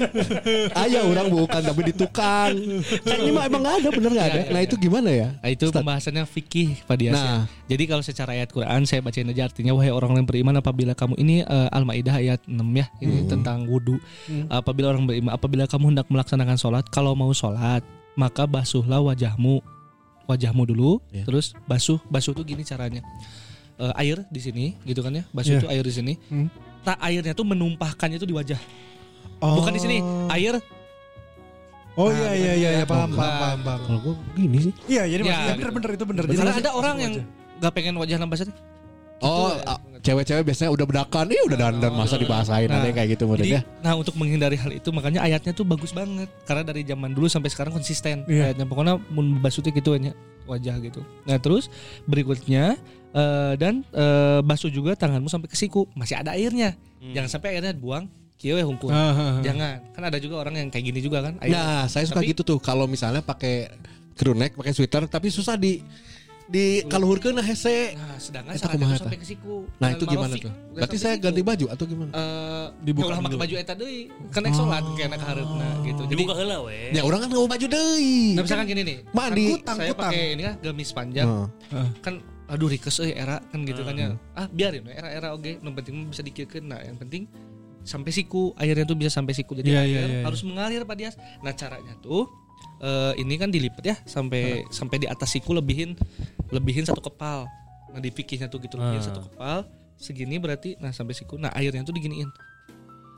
Ayah orang bukan, tapi di tukang. Kan ini mah emang nggak ada, bener nggak ada. Nah itu gimana ya?
Nah, itu pembahasannya fikih Pak Dias ya.
Nah.
Jadi kalau secara ayat Quran saya bacain aja artinya wahai orang yang beriman apabila kamu ini eh, Al-Maidah ayat 6 ya ini
Hmm.
tentang wudhu. Apabila orang beriman apabila kamu hendak melaksanakan sholat kalau mau sholat maka basuhlah wajahmu wajahmu dulu
Ya.
terus basuh basuh tuh gini caranya Eh, air di sini gitu kan ya basuh
Ya.
itu air di sini.
Hmm.
Tak airnya tuh menumpahkannya tuh di wajah.
Oh.
Bukan di sini. Air
Oh iya iya iya iya, paham
Bukan.
paham paham. paham.
Kalau gue gini sih.
Iya jadi
Ya.
maksudnya bener bener itu bener. Jadi
Karena ada orang yang gak pengen wajah nambah satu.
Oh, ah, cewek-cewek biasanya udah bedakan, ih udah dandan masa dibahasain ada yang kayak gitu
Jadi,
modelnya.
nah untuk menghindari hal itu makanya ayatnya tuh bagus banget karena dari zaman dulu sampai sekarang konsisten
Iya.
ayatnya pokoknya mun basuh teh gitu ya wajah gitu. Nah terus berikutnya eh, dan eh, basuh juga tanganmu sampai ke siku masih ada airnya. Jangan sampai airnya buang kieu we hungkul.
Ah, ah, ah.
Jangan. Kan ada juga orang yang kayak gini juga kan. air-
Nah, saya suka
Tapi-
gitu tuh kalau misalnya pakai crewneck pakai sweater tapi susah di di kaluhurkeun nah hese.
Nah, sedangkan
eta?
sampai ke siku.
Nah, itu gimana
marofik.
tuh? Berarti saya
siku.
ganti baju atau gimana?
Eh,
Dibuka
ya ulah baju eta deui. Kan naik salat kayak anak hareupeuna gitu. Jadi
Dibuka heula we.
Ya orang kan nggak baju deui.
nah misalkan gini nih.
Mandi.
kan saya pakai ini kan gamis panjang.
Heeh.
Kan aduh rikes euy era kan gitu kan ya. Ah, biarin we era-era oge. Nu penting mah bisa dikiekeun. Nah, yang penting sampai siku airnya tuh bisa sampai siku jadi
Iya,
air
iya, iya,
harus mengalir Pak Dias. Nah caranya tuh eh, ini kan dilipat ya sampai sampai di atas siku lebihin lebihin satu kepal. Nah di fikihnya tuh gitu lebihin
Ah.
satu kepal segini berarti nah sampai siku. Nah airnya tuh diginiin.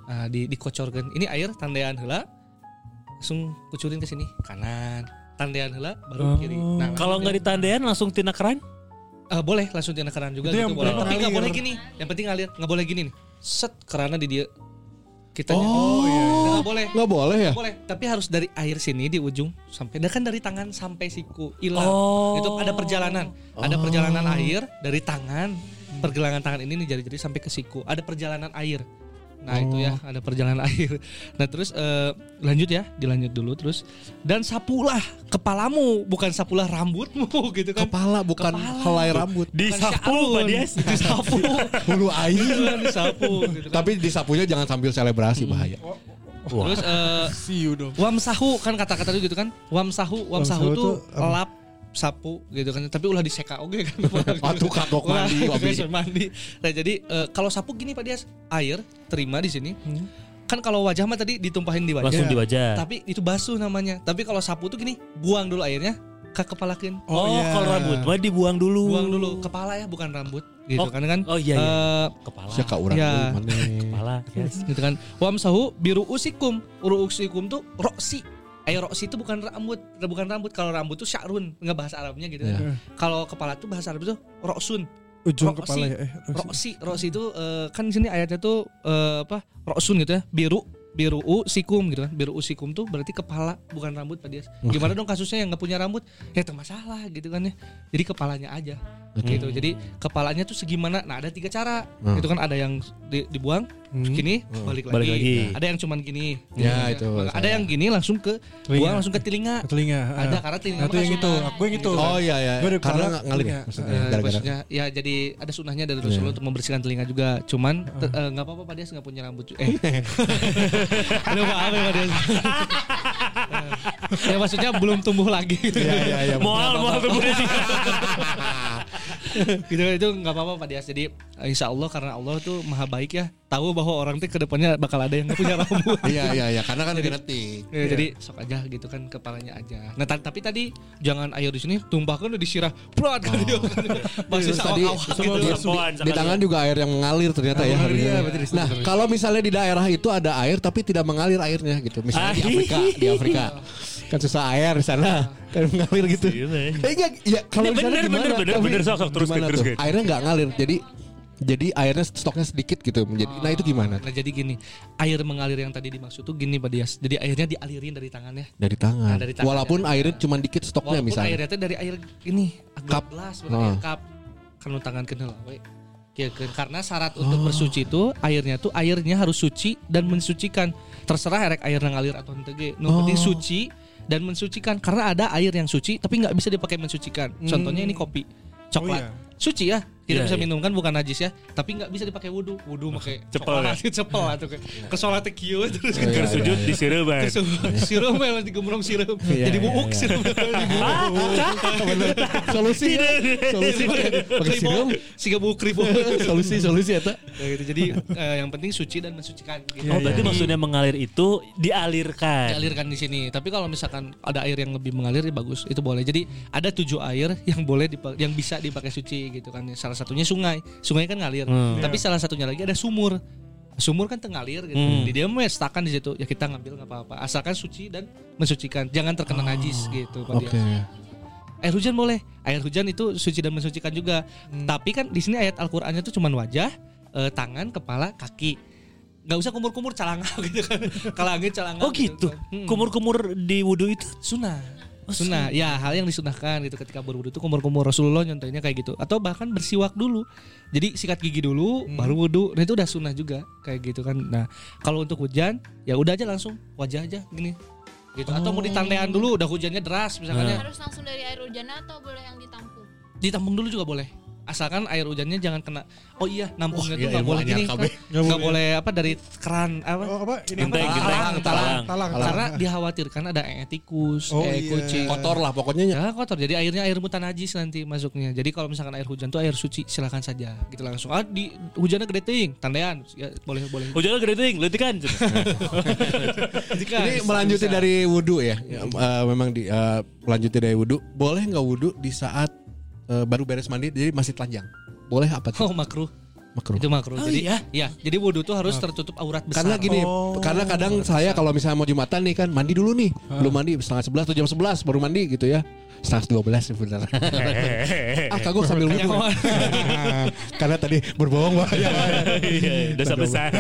Nah di dikocorkan. Ini air tandean heula langsung kucurin ke sini kanan tandean heula baru
Oh.
kiri. Nah
Kalau nggak ditandean langsung tina keran?
Eh, boleh langsung tina keran juga
Itu
gitu
yang
boleh. Tapi nggak boleh gini. Yang penting ngalir, nggak boleh gini nih. Set kerana di dia. Kita
Oh, iya, iya.
Nggak boleh.
Nggak boleh ya?
Boleh, tapi harus dari air sini di ujung sampai dan kan dari tangan sampai siku hilang.
Oh.
Itu ada perjalanan. Ada perjalanan air dari tangan pergelangan tangan ini nih jari-jari sampai ke siku. Ada perjalanan air. Nah, itu ya, ada perjalanan air. Nah, terus eh, lanjut ya, dilanjut dulu terus dan sapulah kepalamu, bukan sapulah rambutmu gitu kan.
Kepala bukan
Kepala.
helai rambut.
Disapu Pak. Dias.
Disapu.
Hulu air.
disapu gitu kan.
Tapi disapunya jangan sambil selebrasi bahaya.
Terus eh,
See you dong.
Wamsahu kan kata-kata itu gitu kan. Wamsahu, wamsahu
Wamsahu
tuh
tuh apa?
lap sapu gitu kan. Tapi ulah diseka oke kan.
Aduh kagok mandi, wabi.
mandi. Nah, jadi eh, kalau sapu gini Pak Dias, air terima di sini. Kan kalau wajah mah tadi ditumpahin di wajah.
Langsung di wajah.
Tapi itu basuh namanya. Tapi kalau sapu tuh gini, buang dulu airnya ke kepalakin.
Oh,
iya.
kalau rambut mah dibuang dulu.
Buang dulu kepala ya, bukan rambut gitu
Oh,
kan kan.
Oh iya iya.
Eh,
Kepala.
Siapa urang
Ya.
maneh.
Kepala. Yes.
gitu kan wamsahu biru usikum uru usikum tuh roksi air roksi itu bukan rambut bukan rambut kalau rambut tuh syarun nggak bahasa Arabnya gitu
Ya.
ya. kalau kepala tuh bahasa Arab itu roksun
Ujung
Roksi.
kepala ya. Eh, roksi.
roksi roksi itu eh, kan di sini ayatnya tuh eh, apa roksun gitu ya biru biru usikum gitu kan. Biru usikum tuh berarti kepala bukan rambut Pak Dias. Gimana dong kasusnya yang nggak punya rambut? Ya itu masalah gitu kan ya. Jadi kepalanya aja gitu jadi kepalanya tuh segimana nah ada tiga cara
Hmm.
itu kan ada yang di- dibuang gini balik lagi.
Balik lagi.
ada yang cuman gini
Ya, itu
ada
saya.
yang gini langsung ke
Telinga.
buang langsung ke telinga
Ke telinga.
ada
ah.
karena telinga
Nah, itu yang itu. Aku yang itu.
Oh iya ya.
Dari
Karena nggak ngalir ya maksudnya. Gara-gara.
maksudnya ya jadi ada sunahnya dari Rasulullah untuk membersihkan telinga juga cuman te- eh, nggak apa-apa Pak Dias nggak punya rambut eh Aduh maaf ya Pak Dias ya maksudnya belum tumbuh lagi gitu
Iya iya iya.
Moal tuh
gitu itu nggak apa-apa Pak Dias jadi insya Allah karena Allah tuh maha baik ya tahu bahwa orang tuh ke depannya bakal ada yang nggak punya rambut
Iya iya iya karena kan genetik.
Ya, Jadi sok aja gitu kan kepalanya aja. Nah ta- tapi tadi jangan air di sini tumpahkan udah disirah plat kan dia. Masih
Terus tadi
sawah-sawah
semua
gitu.
di, tangan juga air yang mengalir ternyata ya.
Iya,
Nah, kalau misalnya di daerah itu ada air tapi tidak mengalir airnya gitu. Misalnya di
Ah,
Afrika, di Afrika kan susah air di sana kan mengalir gitu.
Iya, iya.
Eh enggak, ya kalau
Ini
di sana gimana?
bener, bener, bener, sok,
tuh?
teruskan.
Airnya nggak ngalir. Jadi jadi airnya stoknya sedikit gitu menjadi. Nah, itu gimana?
Nah jadi gini, air mengalir yang tadi dimaksud tuh gini Pak Dias. Jadi airnya dialirin dari tangannya.
Dari tangan.
Nah, dari tangan.
Walaupun airnya cuma dikit stoknya
Walaupun
misalnya.
airnya teh dari air ini
Cup.
gelas
Oh.
benar cup. Kan nu tangan kenal we. Keun. Karena syarat untuk bersuci itu airnya tuh airnya harus suci dan mensucikan. Terserah erek air ngalir atau henteu ge. Nu
Oh.
penting suci dan mensucikan karena ada air yang suci tapi nggak bisa dipakai mensucikan. Contohnya ini kopi, coklat.
iya.
Suci ya, tidak
Iya,
bisa
iya.
minum kan bukan najis ya, tapi nggak bisa dipakai wudhu. Wudhu pakai
Cepel ya?
cepel atau ke ke sholat kieu terus
Iya, iya,
sujud
iya.
di sireuban.
sirum ya masih gemulung sirum
Iya,
jadi
iya,
buuk
iya.
sirum
Solusi solusi pakai sirum.
si gebuk kribo
Solusi solusi eta.
Ya gitu. jadi eh, yang penting suci dan mensucikan gitu.
Oh, berarti maksudnya mengalir itu dialirkan.
dialirkan di sini tapi kalau misalkan ada air yang lebih mengalir ya bagus itu boleh jadi ada tujuh air yang boleh yang bisa dipakai suci gitu kan salah satunya sungai sungai kan ngalir
Hmm.
tapi salah satunya lagi ada sumur sumur kan tengalir gitu
Hmm.
di dia mah stakan di situ ya kita ngambil nggak apa-apa asalkan suci dan mensucikan jangan terkena najis gitu Pak
Oke.
Dias. air hujan boleh air hujan itu suci dan mensucikan juga
Hmm.
tapi kan di sini ayat Al-Qur'annya tuh cuman wajah eh, tangan kepala kaki nggak usah kumur-kumur calangau gitu kan kalangin calangau
Oh gitu.
Hmm.
Kumur-kumur di wudhu itu
sunnah sunnah. ya hal yang disunahkan gitu ketika berwudu itu kumur-kumur. Rasulullah nyontohnya kayak gitu. Atau bahkan bersiwak dulu. Jadi sikat gigi dulu baru wudhu nah itu udah sunnah juga kayak gitu kan. Nah kalau untuk hujan ya udah aja langsung. Wajah aja gini. Gitu. Atau mau ditandean dulu udah hujannya deras misalnya.
Harus langsung dari air hujan atau boleh yang ditampung?
ditampung dulu juga boleh asalkan air hujannya jangan kena oh iya nampungnya
iya,
tuh nggak
ilmu
boleh gini nggak boleh apa dari keran apa
Oh, apa? Ini
Genteng,
apa? Talang, talang,
talang.
talang.
karena dikhawatirkan ada ee tikus
Oh,
ee
iya.
kucing
Kotor lah pokoknya. nya.
Ya kotor. Jadi airnya air mutan najis nanti masuknya. Jadi kalau misalkan air hujan tuh air suci silakan saja. Gitu langsung. Ah di hujannya gede ting, tandean. Ya boleh boleh.
Hujannya gede ting, letikan.
Ini melanjuti dari wudhu ya. Ya, eh, memang di eh, melanjuti dari wudhu. Boleh nggak wudhu di saat eh, baru beres mandi jadi masih telanjang? Boleh apa tuh?
Oh makruh.
Makruh.
Itu makruh.
Oh,
jadi
iya?
ya, jadi wudhu tuh harus tertutup aurat besar.
Karena gini,
Oh.
karena kadang saya kalau misalnya mau jumatan nih kan mandi dulu nih, belum mandi setengah sebelas atau jam sebelas baru mandi gitu ya, setengah dua belas benar. ah kagok sambil wudhu. ya. karena tadi berbohong bahaya.
Iya, Dosa besar.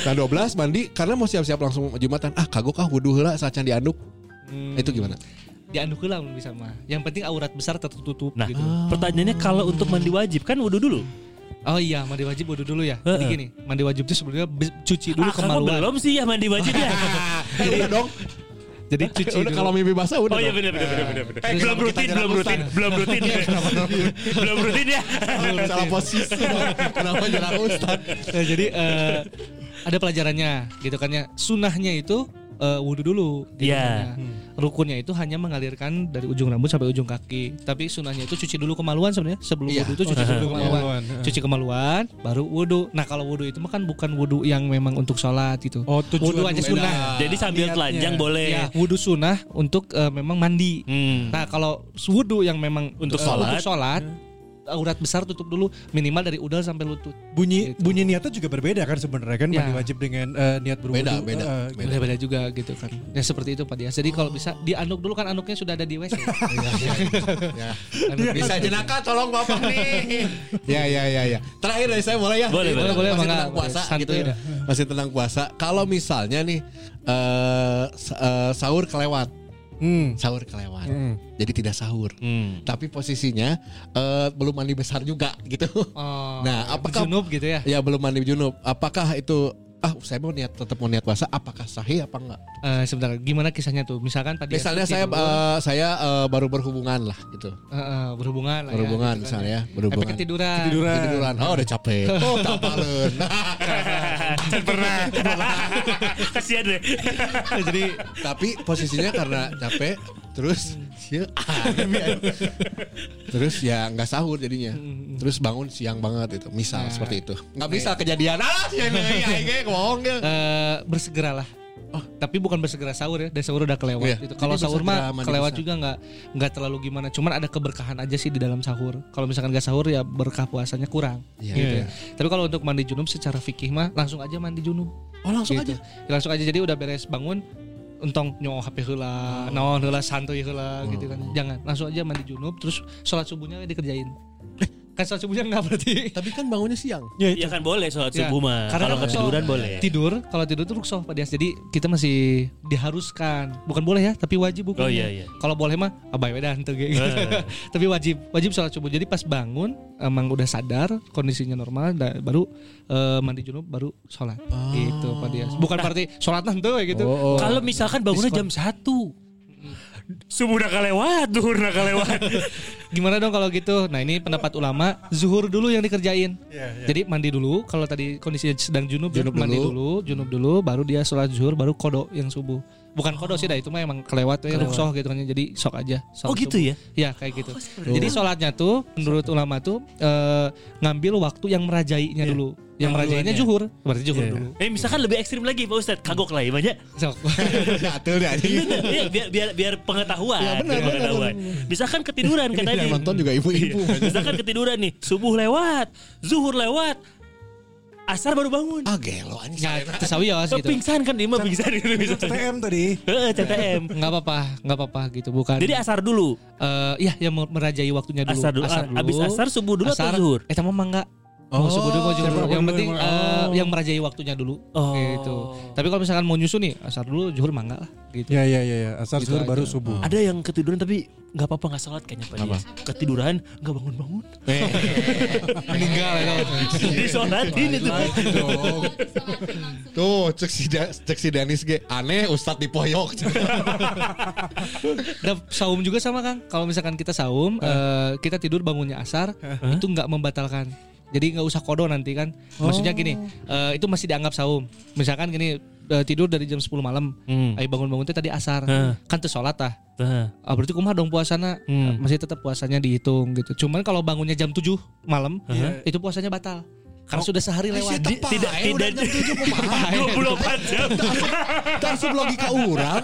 Setengah dua belas mandi karena mau siap-siap langsung jumatan. Ah kagok ah wudhu lah saat dianduk.
Hmm,
Itu gimana?
Dianduk lah bisa mah. Yang penting aurat besar tertutup
Nah,
gitu.
pertanyaannya kalau untuk mandi wajib kan wudhu dulu.
Oh iya, mandi wajib wudhu dulu ya. Jadi gini, mandi wajib tuh sebenarnya be- cuci dulu
Ah, kamu
kemaluan.
belum sih ya mandi wajib ya?
Eh, udah dong.
Jadi cuci
Udah
dulu.
kalau mimpi basah udah.
Oh iya benar benar benar benar.
Eh,
Belum rutin, belum rutin,
Ustaz?
belum rutin. Belum rutin ya.
Salah posisi. Kenapa jarak Ustaz?
Nah, jadi eh, ada pelajarannya gitu kan ya. Sunahnya itu eh, wudhu dulu. gitu
Iya.
kan ya. Rukunnya itu hanya mengalirkan dari ujung rambut sampai ujung kaki. Tapi sunahnya itu cuci dulu kemaluan sebenarnya. Sebelum
Iya.
wudhu itu cuci
Oh,
dulu kemaluan.
kemaluan.
Cuci kemaluan, baru wudhu. Nah kalau wudhu itu mah kan bukan wudhu yang memang untuk sholat gitu.
Oh, tujuan
wudhu aja
beda.
sunnah.
Jadi sambil
Niatnya.
telanjang boleh.
Ya, wudhu sunnah untuk eh, memang mandi.
Hmm.
Nah kalau wudhu yang memang
Untuk
eh,
sholat.
untuk sholat, aurat besar tutup dulu minimal dari udal sampai lutut.
Bunyi
Gitu.
bunyi niatnya juga berbeda kan sebenarnya kan
Ya.
mandi wajib dengan eh, niat berwudu.
Beda, beda.
Eh,
Beda.
Beda-beda juga gitu kan. Ya seperti itu Pak Dias. Jadi kalau bisa dianduk dulu kan anduknya sudah ada di WC.
Ya. Bisa jenaka tolong bapak nih. ya ya ya ya. Terakhir dari saya boleh ya?
Boleh,
boleh, boleh,
Masih tentang puasa gitu ya. Masih tentang puasa. Kalau misalnya nih eh sa- eh, sahur kelewat,
Hmm.
sahur kelewat.
Hmm.
Jadi tidak sahur.
Hmm.
Tapi posisinya eh, belum mandi besar juga gitu.
Oh,
Nah, apakah-
junub gitu ya?
ya belum mandi junub. Apakah itu ah saya mau niat tetap mau niat puasa apakah sahih apa enggak?
Eh, sebentar, gimana kisahnya tuh? Misalkan Pak Dias
Misalnya saya eh, saya eh, baru berhubungan lah gitu.
eh, eh, berhubungan lah ya,
Berhubungan
gitu kan
misalnya ya,
Efek
berhubungan.
ketiduran.
Ketiduran.
Ketiduran. Oh, udah capek. Oh, tapaleun.
Can pernah. Kasihan deh.
Jadi
Tapi posisinya karena capek terus ya, terus ya nggak sahur jadinya. Terus bangun siang banget itu. Misal
Nah.
seperti itu. Nggak bisa kejadian. Ah, sih ini aing bohong ya.
eh bersegeralah. Oh, tapi bukan bersegera sahur ya, dari sahur udah kelewat
Iya.
gitu. Kalau sahur mah kelewat juga nggak nggak terlalu gimana. Cuman ada keberkahan aja sih di dalam sahur. Kalau misalkan gak sahur ya berkah puasanya kurang.
Iya.
gitu
Iya.
ya. Tapi kalau untuk mandi junub secara fikih mah langsung aja mandi junub.
Oh, langsung
gitu.
aja.
Ya, langsung aja jadi udah beres bangun entong nyoh HP heula, naon heula santuy heula gitu kan. Jangan, langsung aja mandi junub terus sholat subuhnya dikerjain. Kan sholat subuhnya enggak berarti.
Tapi kan bangunnya siang.
Ya
Ya kan boleh sholat
Ya,
subuh mah.
karena
Kalau
kan
ketiduran
so-
boleh.
Tidur, kalau tidur tuh ruksoh Pak Dias. Jadi kita masih diharuskan, bukan boleh ya, tapi wajib hukumnya.
Oh iya iya.
Kalau boleh mah abai we dah henteu ge.
Eh.
Tapi wajib, wajib sholat subuh. Jadi pas bangun emang udah sadar kondisinya normal baru eh, mandi junub baru sholat. Gitu Pak Dias. Bukan berarti sholat nanti gitu.
Oh, oh.
Kalau misalkan bangunnya jam 1 Subuh udah kelewat, duhur udah kelewat.
Gimana dong kalau gitu? Nah ini pendapat ulama, zuhur dulu yang dikerjain. Jadi mandi dulu. Kalau tadi kondisinya sedang junub, ya,
Junub
mandi
dulu.
dulu, junub dulu, baru dia sholat zuhur, baru kodo yang subuh. Bukan kodo sih, dah itu mah emang kelewat ya, ruksoh gitu kan. Jadi sok aja. sholat
Oh gitu
subuh.
ya?
Ya kayak gitu. Jadi sholatnya tuh menurut ulama tuh eh, ngambil waktu yang merajainya dulu. Yang merajainya zuhur, berarti zuhur
Iya.
dulu.
Eh misalkan lebih ekstrim lagi Pak Ustadz Kagok lah ya banyak
Sok.
Atul deh.
Iya, biar, biar, biar pengetahuan,
Ya, benar,
biar
benar,
pengetahuan. Misalkan ketiduran kan tadi.
nonton juga ibu-ibu.
Iya. Misalkan ketiduran nih, subuh lewat, zuhur lewat, asar baru bangun.
Ah gelo anjing.
Ya, tesawios
Oh,
gitu.
Pingsan kan dia mah pingsan gitu
Itu
bisa.
CTM tadi.
Heeh, CTM.
Nggak apa-apa, nggak apa-apa gitu. Bukan.
Jadi asar dulu.
Eh, iya yang merajai waktunya dulu.
Asar dulu. Ah, Abis asar subuh dulu atau
Asar,
zuhur?
Eh, mah enggak. Mau subuh dulu mau zuhur
siapa
dulu. Yang penting
yang-
eh,
oh.
yang merajai waktunya dulu.
Oh.
Gitu. Tapi kalau misalkan mau nyusun nih asar dulu zuhur mangga lah gitu.
Ya ya ya ya. Asar
Gitu
zuhur baru
aja.
subuh.
Ada yang ketiduran tapi nggak apa-apa nggak sholat kayaknya Pak
Apa?
Ketiduran nggak bangun-bangun.
Meninggal ya.
Disolatin itu.
dong. Tuh, cek si, Da- cek si Danis ge aneh Ustadz di poyok.
Dan saum juga sama Kang. Kalau misalkan kita saum, eh, kita tidur bangunnya asar, itu nggak membatalkan. Jadi nggak usah kodo nanti kan. Maksudnya gini, eh, itu masih dianggap saum. Misalkan gini, eh, tidur dari jam 10 malam,
Hmm.
ayo bangun-bangun teh tadi asar.
Heeh.
Kan tuh sholat tah.
Nah,
Ah, berarti kumaha dong puasana?
Hmm.
Masih tetap puasanya dihitung gitu. Cuman kalau bangunnya jam 7 malam, itu puasanya batal. Karena sudah sehari lewat.
Di- tidak tidak 24 jam.
Langsung logika orang.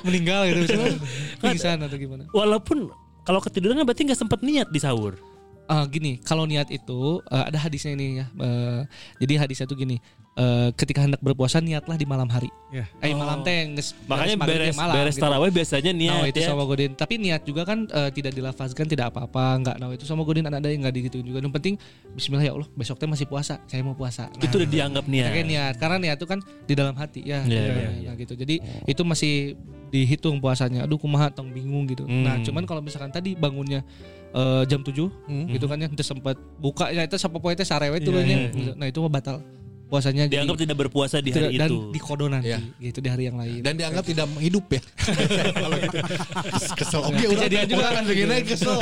meninggal gitu misalnya. Pingsan atau gimana.
Walaupun kalau ketiduran kan berarti nggak sempat niat di sahur.
Ah, gini, kalau niat itu eh, ada hadisnya ini ya. Eh, jadi hadisnya tuh gini, eh, ketika hendak berpuasa niatlah di malam hari.
Ya.
Eh malam teh nges-
Makanya beres
teh malam,
beres
gitu.
tarawih biasanya niat
Nah, itu
ya.
sama godin. Tapi niat juga kan eh, tidak dilafazkan, tidak apa-apa, enggak. Nah, itu sama godin ada yang enggak digituin juga. Yang penting bismillah ya Allah, besok teh masih puasa. Saya mau puasa. Nah,
Itu udah dianggap niat.
Kayak niat karena niat itu kan di dalam hati ya.
Iya,
Nah,
iya, iya.
nah, gitu. Jadi itu masih dihitung puasanya. Aduh kumaha tong bingung gitu.
Hmm.
Nah, cuman kalau misalkan tadi bangunnya eh, jam 7
Hmm.
gitu kan ya itu sempat buka ya itu sapa poe teh sarewe
Iya,
dulunya.
iya,
Gitu. Nah, itu mah batal puasanya jadi-
Dianggap tidak berpuasa di hari
tidak- dan
itu.
di kodo nanti
Iya.
gitu di hari yang lain.
Dan dianggap tidak hidup ya. Kalau gitu. Kesel. Oke,
Kejadian
kejadian
juga
kan begini kesel.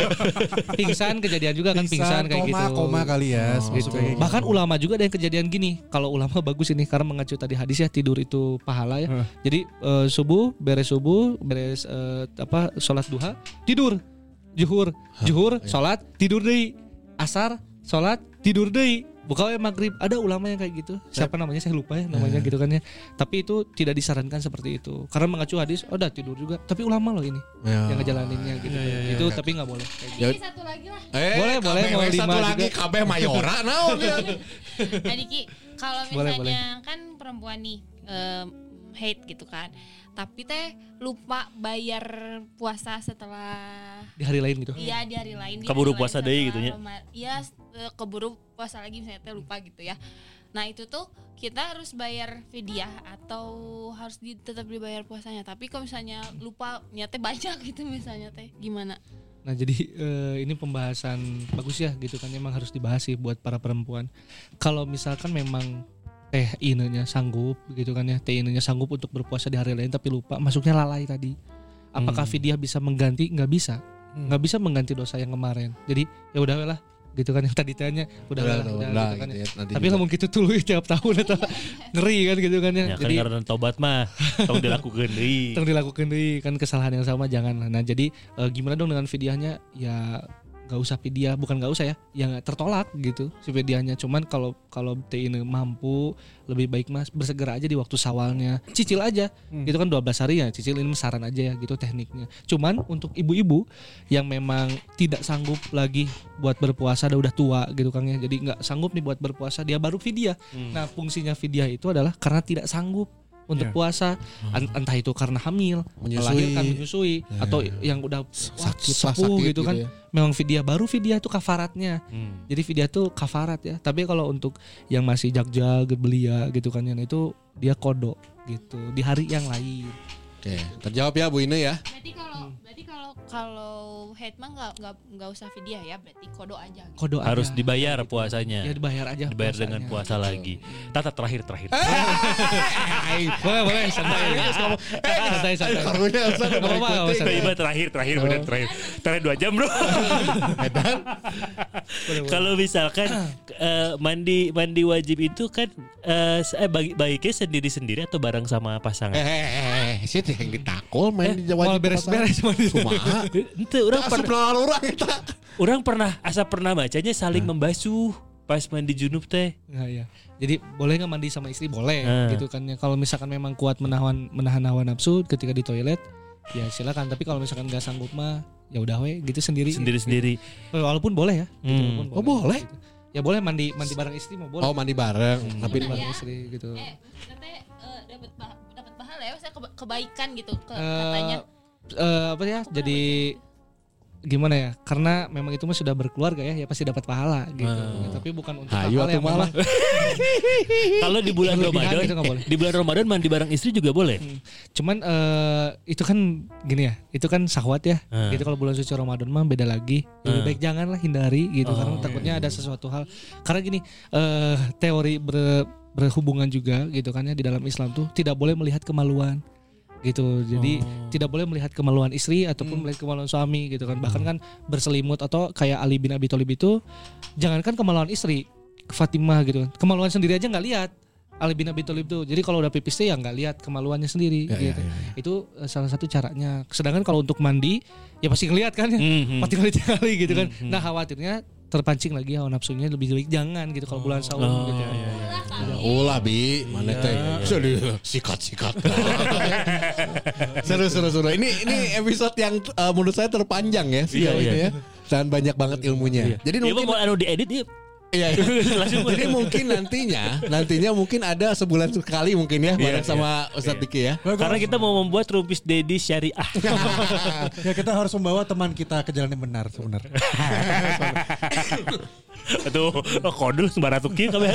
pingsan kejadian juga kan pingsan kayak
koma,
gitu.
Koma kali ya.
gitu.
maksudnya kayak gitu.
Bahkan ulama juga ada yang kejadian gini. Kalau ulama bagus ini karena mengacu tadi hadis ya tidur itu pahala ya.
Hah.
Jadi eh, subuh beres subuh beres eh, apa sholat duha tidur juhur juhur
iya.
sholat tidur deh asar sholat tidur deh buka wae maghrib ada ulama yang kayak gitu siapa namanya saya lupa ya namanya gitu kan ya tapi itu tidak disarankan seperti itu karena mengacu hadis oh udah tidur juga tapi ulama loh ini
Ya.
yang ngejalaninnya gitu itu tapi nggak boleh kayak gitu.
Ya.
Ini satu lagi lah.
Eh,
Boleh, boleh,
kabeh
mau lima
satu
juga.
lagi kabeh mayora naon ya.
Nah Diki, kalau
Boleh,
misalnya kan perempuan nih em, hate gitu kan, tapi teh lupa bayar puasa setelah
di hari lain gitu
Iya di hari lain. di
Keburu
hari
puasa deui
setelah
gitu nya.
Roma- Iya eh, keburu puasa lagi misalnya teh lupa gitu ya. Nah itu tuh kita harus bayar fidyah atau harus di, tetap dibayar puasanya. Tapi kalau misalnya lupa niatnya banyak gitu misalnya teh gimana?
Nah jadi eh, ini pembahasan bagus ya gitu kan emang harus dibahas sih buat para perempuan. Kalau misalkan memang teh inenya sanggup gitu kan ya teh inenya sanggup untuk berpuasa di hari lain tapi lupa masuknya lalai tadi. Apakah fidyah bisa mengganti? Nggak bisa, nggak bisa mengganti dosa yang kemarin. Jadi ya udah lah gitu kan yang tadi tanya udah lah,
udah,
udah,
udah,
gitu kan
gitu
ya.
ya, nanti
Tapi ngomong gitu dulu tiap tahun atau ngeri kan gitu kan ya.
Ya kan
Jadi
karena tobat mah tong dilakukan deui.
yang dilakukan deui kan kesalahan yang sama jangan nah jadi eh, gimana dong dengan fidyahnya ya nggak usah fidyah bukan nggak usah ya yang tertolak gitu si fidyahnya cuman kalau kalau ini mampu lebih baik mas bersegera aja di waktu sawalnya. Cicil aja. Gitu kan 12 hari ya cicil ini saran aja ya gitu tekniknya. Cuman untuk ibu-ibu yang memang tidak sanggup lagi buat berpuasa udah udah tua gitu kan ya jadi nggak sanggup nih buat berpuasa dia baru fidyah nah fungsinya fidyah itu adalah karena tidak sanggup untuk
Ya.
puasa En- entah itu karena hamil
Menyusui.
melahirkan menyusui atau yang udah
sakit,
sepuh
sakit
gitu kan
ya.
memang fidyah baru fidyah itu kafaratnya
Hmm.
jadi fidyah tuh kafarat ya tapi kalau untuk yang masih jagjal belia gitu kan yang itu dia kodok gitu di hari yang lain
Oke, terjawab ya Bu Ine ya.
Berarti kalau berarti kalau kalau hate mah nggak nggak nggak usah fidyah ya berarti kodo aja. Gitu.
kodok
Harus
aja.
dibayar
Gitu.
puasanya.
ya dibayar aja
Dibayar
puasanya.
dengan puasa lagi. Tata terakhir terakhir.
boleh boleh santai santai santai
Karunya
nggak usah.
Tiba terakhir terakhir benar terakhir. Terakhir dua jam bro. Kalau misalkan eh, mandi mandi wajib itu kan eh, eh, baiknya sendiri sendiri atau bareng sama pasangan.
Eh, eh, eh, eh, sih yang ditakul main di Jawa
Mau beres-beres mandi.
Kumaha?
Ente orang
Asup
pernah
lalu orang eta.
orang pernah asa pernah bacanya saling membasuh pas mandi junub teh.
Nah, ya. Jadi boleh nggak mandi sama istri? Boleh
Ah.
gitu kan ya. Kalau misalkan memang kuat menahan menahan hawa nafsu ketika di toilet, ya silakan. Tapi kalau misalkan nggak sanggup mah, ya udah we gitu sendiri.
Sendiri-sendiri.
Eh, Walaupun boleh ya. gitu,
Hmm.
walaupun
Oh, boleh?
gitu. Ya boleh mandi mandi bareng istri mau boleh.
Oh mandi bareng, tapi
mandi bareng
Ya.
istri gitu.
Eh katanya eh, dapat pahala ya, maksudnya keba- kebaikan gitu ke,
Eh,
katanya.
eh, apa ya? Jadi gimana ya? Karena memang itu mah sudah berkeluarga ya, ya pasti dapat pahala gitu. Ya, tapi bukan untuk
Hayu atuh
yang
malah.
Kalau di bulan Ramadan,
gitu nggak boleh.
di bulan Ramadan mandi bareng istri juga boleh.
Cuman eh, itu kan gini ya, itu kan sahwat ya.
Hmm.
Gitu kalau bulan suci Ramadan mah beda lagi. Lebih
Hmm.
baik janganlah hindari gitu karena takutnya ada sesuatu hal. Karena gini, eh teori ber- berhubungan juga gitu kan ya di dalam Islam tuh tidak boleh melihat kemaluan gitu. Jadi tidak boleh melihat kemaluan istri ataupun melihat kemaluan suami gitu kan. Bahkan kan berselimut atau kayak Ali bin Abi Thalib itu jangankan kemaluan istri, Fatimah gitu kan. Kemaluan sendiri aja nggak lihat. Ali bin Abi Thalib tuh. Jadi kalau udah pipis tuh ya nggak lihat kemaluannya sendiri
Ya, ya,
gitu.
ya, ya.
Itu eh, salah satu caranya. Sedangkan kalau untuk mandi ya pasti ngelihat kan ya. Empat kali tiga kali gitu kan. Nah khawatirnya terpancing lagi hawa nafsunya lebih baik jangan gitu kalau bulan saum
Oh,
gitu.
Ulah bi, mana teh? Sudah sikat-sikat. seru seru seru. Ini ini episode yang uh, menurut saya terpanjang ya
Iya,
ini
iya.
ya. Dan banyak banget ilmunya. Jadi
Iya,
mungkin
mau anu diedit yuk.
Iya, iya. Jadi mungkin nantinya nantinya mungkin ada sebulan sekali mungkin ya bareng
Iya,
sama Ustadz Diki ya.
Karena kita mau membuat Rumpis Dedi Syariah.
ya kita harus membawa teman kita ke jalan yang benar sebenarnya.
Aduh, oh, kodul sembarang tuh kieu kabeh.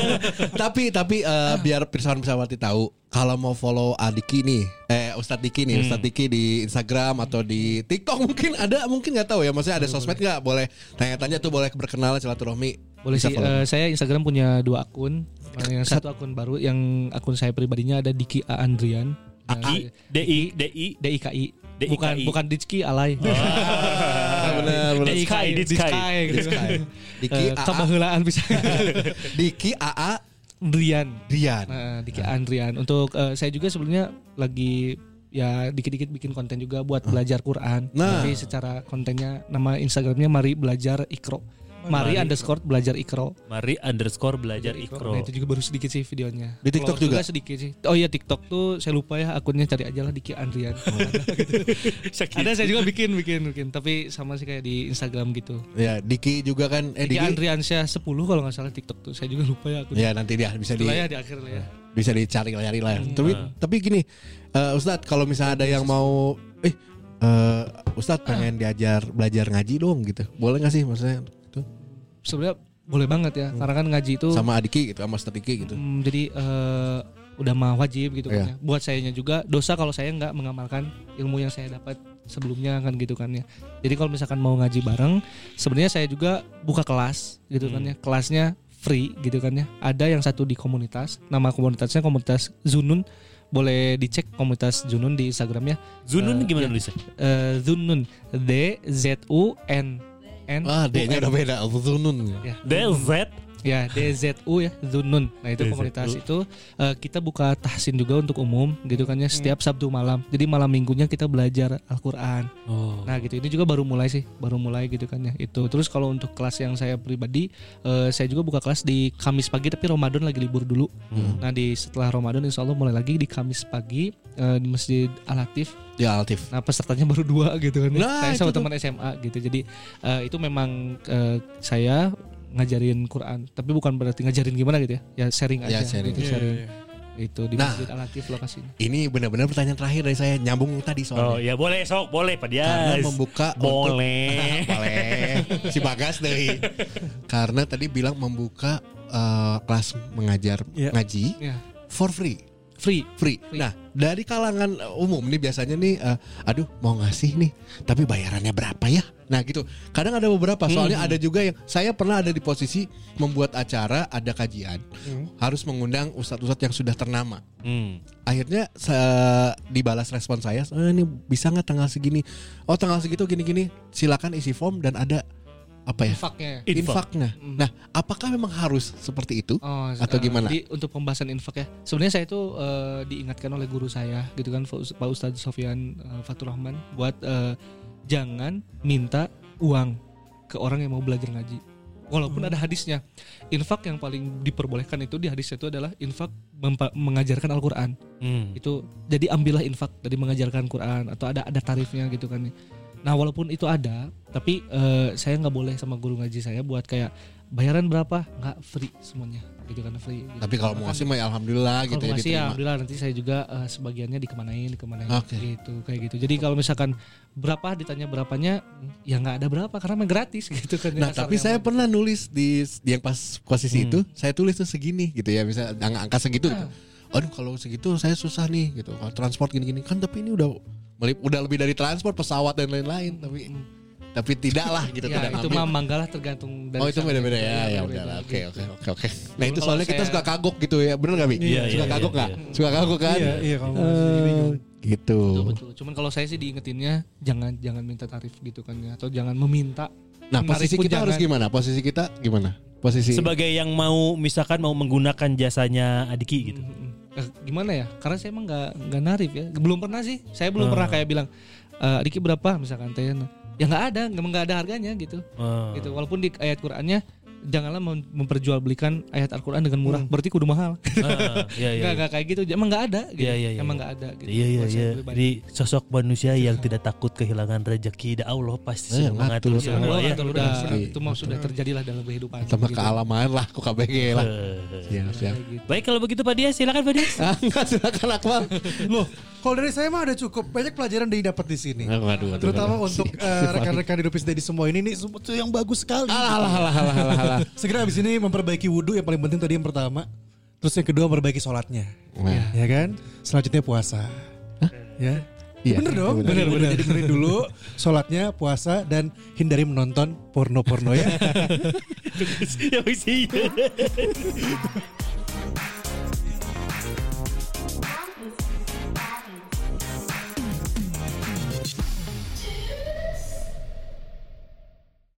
tapi tapi eh, biar pirsawan pirsawati tahu kalau mau follow Adiki nih eh Ustadz Diki nih Ustadz Diki di Instagram atau di TikTok mungkin ada mungkin nggak tahu ya maksudnya ada sosmed nggak boleh tanya-tanya tuh boleh berkenalan silaturahmi
Boleh
Bisa
sih.
follow.
eh, saya Instagram punya dua akun. Yang satu akun baru, yang akun saya pribadinya ada Diki A Andrian.
I D I D I
D I K I.
DIKI.
Bukan bukan Diki Alay.
Ah, benar benar
Di Sky, di Sky.
gitu.
Diki
Eh,
AA
Kebahelaan bisa.
Diki AA
Andrian.
Dian
Nah, Diki Andrian. Untuk eh, saya juga sebelumnya lagi ya dikit-dikit bikin konten juga buat belajar Quran.
Nah.
Tapi secara kontennya nama Instagramnya Mari Belajar Ikro. Mari, underscore belajar Ikro.
Mari underscore belajar ikro.
Nah, itu juga baru sedikit sih videonya.
Di TikTok
Followers
juga?
sedikit sih. Oh iya TikTok tuh saya lupa ya akunnya cari aja lah Diki Andrian. Gitu. Ada saya juga bikin bikin bikin tapi sama sih kayak di Instagram gitu.
ya Diki juga kan eh
Diki
Diki
Andriansyah 10 kalau nggak salah TikTok tuh. Saya juga lupa ya akunnya.
ya nanti dia bisa di
ya di akhir lah ya.
bisa dicari cari lah
Hmm.
tapi tapi gini eh, Ustadz kalau misalnya ada yang mau eh eh, Ustadz pengen diajar belajar ngaji dong gitu boleh nggak sih maksudnya
Sebenarnya boleh banget ya. Karena kan ngaji itu
sama Adiki gitu sama Diki gitu
Hmm, jadi eh, udah mah wajib gitu kan
Iya.
ya. Buat sayanya juga dosa kalau saya nggak mengamalkan ilmu yang saya dapat sebelumnya kan gitu kan ya. Jadi kalau misalkan mau ngaji bareng, sebenarnya saya juga buka kelas gitu kan ya. Kelasnya free gitu kan ya. Ada yang satu di komunitas, nama komunitasnya komunitas Zunun. Boleh dicek komunitas Zunun di Instagramnya.
Zunun
Eh,
gimana
iya.
nulisnya?
Eh, Zunun D Z U N N
ah D-nya udah beda Zunun
ya.
D Z
Ya DZU ya Zunun. Nah itu
DZU.
komunitas itu eh, kita buka tahsin juga untuk umum gitu kan ya setiap Sabtu malam. Jadi malam minggunya kita belajar Al-Qur'an.
Oh.
Nah gitu ini juga baru mulai sih, baru mulai gitu kan ya. Itu terus kalau untuk kelas yang saya pribadi eh, saya juga buka kelas di Kamis pagi tapi Ramadan lagi libur dulu. Nah di setelah Ramadan insya Allah mulai lagi di Kamis pagi eh, di Masjid Al-Latif
ya Altif
Nah pesertanya baru dua gitu kan. ya.
Nah,
saya sama teman SMA gitu. Jadi eh, itu memang eh, saya ngajarin Quran, tapi bukan berarti ngajarin gimana gitu ya. Ya sharing
Ya,
aja.
sharing.
Gitu,
Iya,
sharing.
iya,
Itu di
Nah.
Masjid Al Latif lokasinya.
ini benar-benar pertanyaan terakhir dari saya nyambung tadi
Oh
soalnya
ya boleh sok boleh Pak Dias.
karena membuka untuk-
boleh.
boleh si Bagas deh karena tadi bilang membuka eh, kelas mengajar
Iya.
ngaji
Ya.
for free
Free.
free.
Free.
Nah, dari kalangan uh, umum nih biasanya nih uh, aduh mau ngasih nih, tapi bayarannya berapa ya? Nah, gitu. Kadang ada beberapa, soalnya ada juga yang saya pernah ada di posisi membuat acara, ada kajian, harus mengundang ustadz-ustadz yang sudah ternama.
Hmm.
Akhirnya dibalas respon saya, eh, ini bisa nggak tanggal segini? Oh, tanggal segitu gini-gini. Silakan isi form dan ada apa ya?
Infaknya.
Infak.
Infaknya. Nah, apakah memang harus seperti itu?
Oh,
Atau gimana?
Jadi untuk pembahasan infak ya. Sebenarnya saya itu eh, diingatkan oleh guru saya gitu kan Pak Ustadz Sofian eh, Fatur Rahman buat eh, jangan minta uang ke orang yang mau belajar ngaji. Walaupun ada hadisnya. Infak yang paling diperbolehkan itu di hadisnya itu adalah infak mengajarkan Al-Qur'an.
Hmm.
Itu jadi ambillah infak dari mengajarkan Quran atau ada ada tarifnya gitu kan. Nah, walaupun itu ada, tapi eh, saya nggak boleh sama guru ngaji saya buat kayak bayaran berapa? Nggak free semuanya. Gitu kan free. Gitu.
Tapi kalau mau ngasih mah ya alhamdulillah gitu ya
ngasih ya alhamdulillah nanti saya juga eh, sebagiannya dikemanain dikemanain.
Oke.
gitu kayak gitu. Jadi kalau misalkan berapa ditanya berapanya ya nggak ada berapa karena memang gratis gitu kan
Nah tapi saya pernah nulis di, di yang pas posisi
Hmm.
itu saya tulis tuh segini gitu ya bisa angka, angka segitu gitu. Aduh kalau segitu saya susah nih gitu. Kalau transport gini-gini kan tapi ini udah udah lebih dari transport pesawat dan lain-lain tapi tapi tidak lah gitu
ya
tidak
itu mah manggalah tergantung dari
Oh itu beda-beda ya,
Iya,
ya udah oke
gitu.
oke oke oke. Nah itu soalnya kita suka kagok gitu ya, bener gak bi?
Iya,
suka
iya,
kagok
iya,
nggak?
iya.
Suka kagok kan?
Iya, iya kalau
Eh, gitu.
Betul, betul. Cuman kalau saya sih diingetinnya jangan jangan minta tarif gitu kan ya atau jangan meminta.
Nah posisi kita harus
jangan.
gimana? Posisi kita gimana? Posisi
Sebagai yang mau misalkan mau menggunakan jasanya Adiki gitu.
Mm-mm. Eh, gimana ya? Karena saya emang nggak nggak narif ya. Belum pernah sih. Saya belum
Ah.
pernah kayak bilang eh Diki berapa misalkan teh. Ya nggak ada, emang nggak ada harganya gitu.
Oh.
Gitu. Walaupun di ayat Qur'annya janganlah mem- memperjualbelikan ayat Al-Qur'an dengan murah. Berarti kudu mahal.
Ah, iya, iya.
Enggak enggak kayak gitu. Emang nggak ada gitu.
Iya, iya, iya,
Emang
iya.
nggak ada gitu.
Iya iya
buat saya
iya.
pribadi.
Jadi sosok manusia yang tidak takut kehilangan rezeki, da Allah pasti
Eh,
sudah mengatur
ngatur.
semua
Allah
ya.
itu mah sudah terjadilah dalam kehidupan.
sama
gitu.
kealaman lah ku KBG lah. Siap siap.
Gitu.
Baik kalau begitu Pak Dias, silakan Pak Dias.
Ah, enggak silakan Akmal.
Loh, kalau dari saya mah ada cukup banyak pelajaran yang didapat di sini.
Ah,
Terutama untuk eh, rekan-rekan di Rupis Dedi semua ini nih semua tuh yang bagus sekali.
Alah alah alah alah alah.
Segera abis ini memperbaiki wudhu yang paling penting tadi yang pertama. Terus yang kedua memperbaiki sholatnya.
Nah,
Ya kan? Selanjutnya puasa. Ya.
Iya,
bener dong,
bener.
bener, bener. Jadi dulu sholatnya, puasa dan hindari menonton porno-porno ya.
Ya.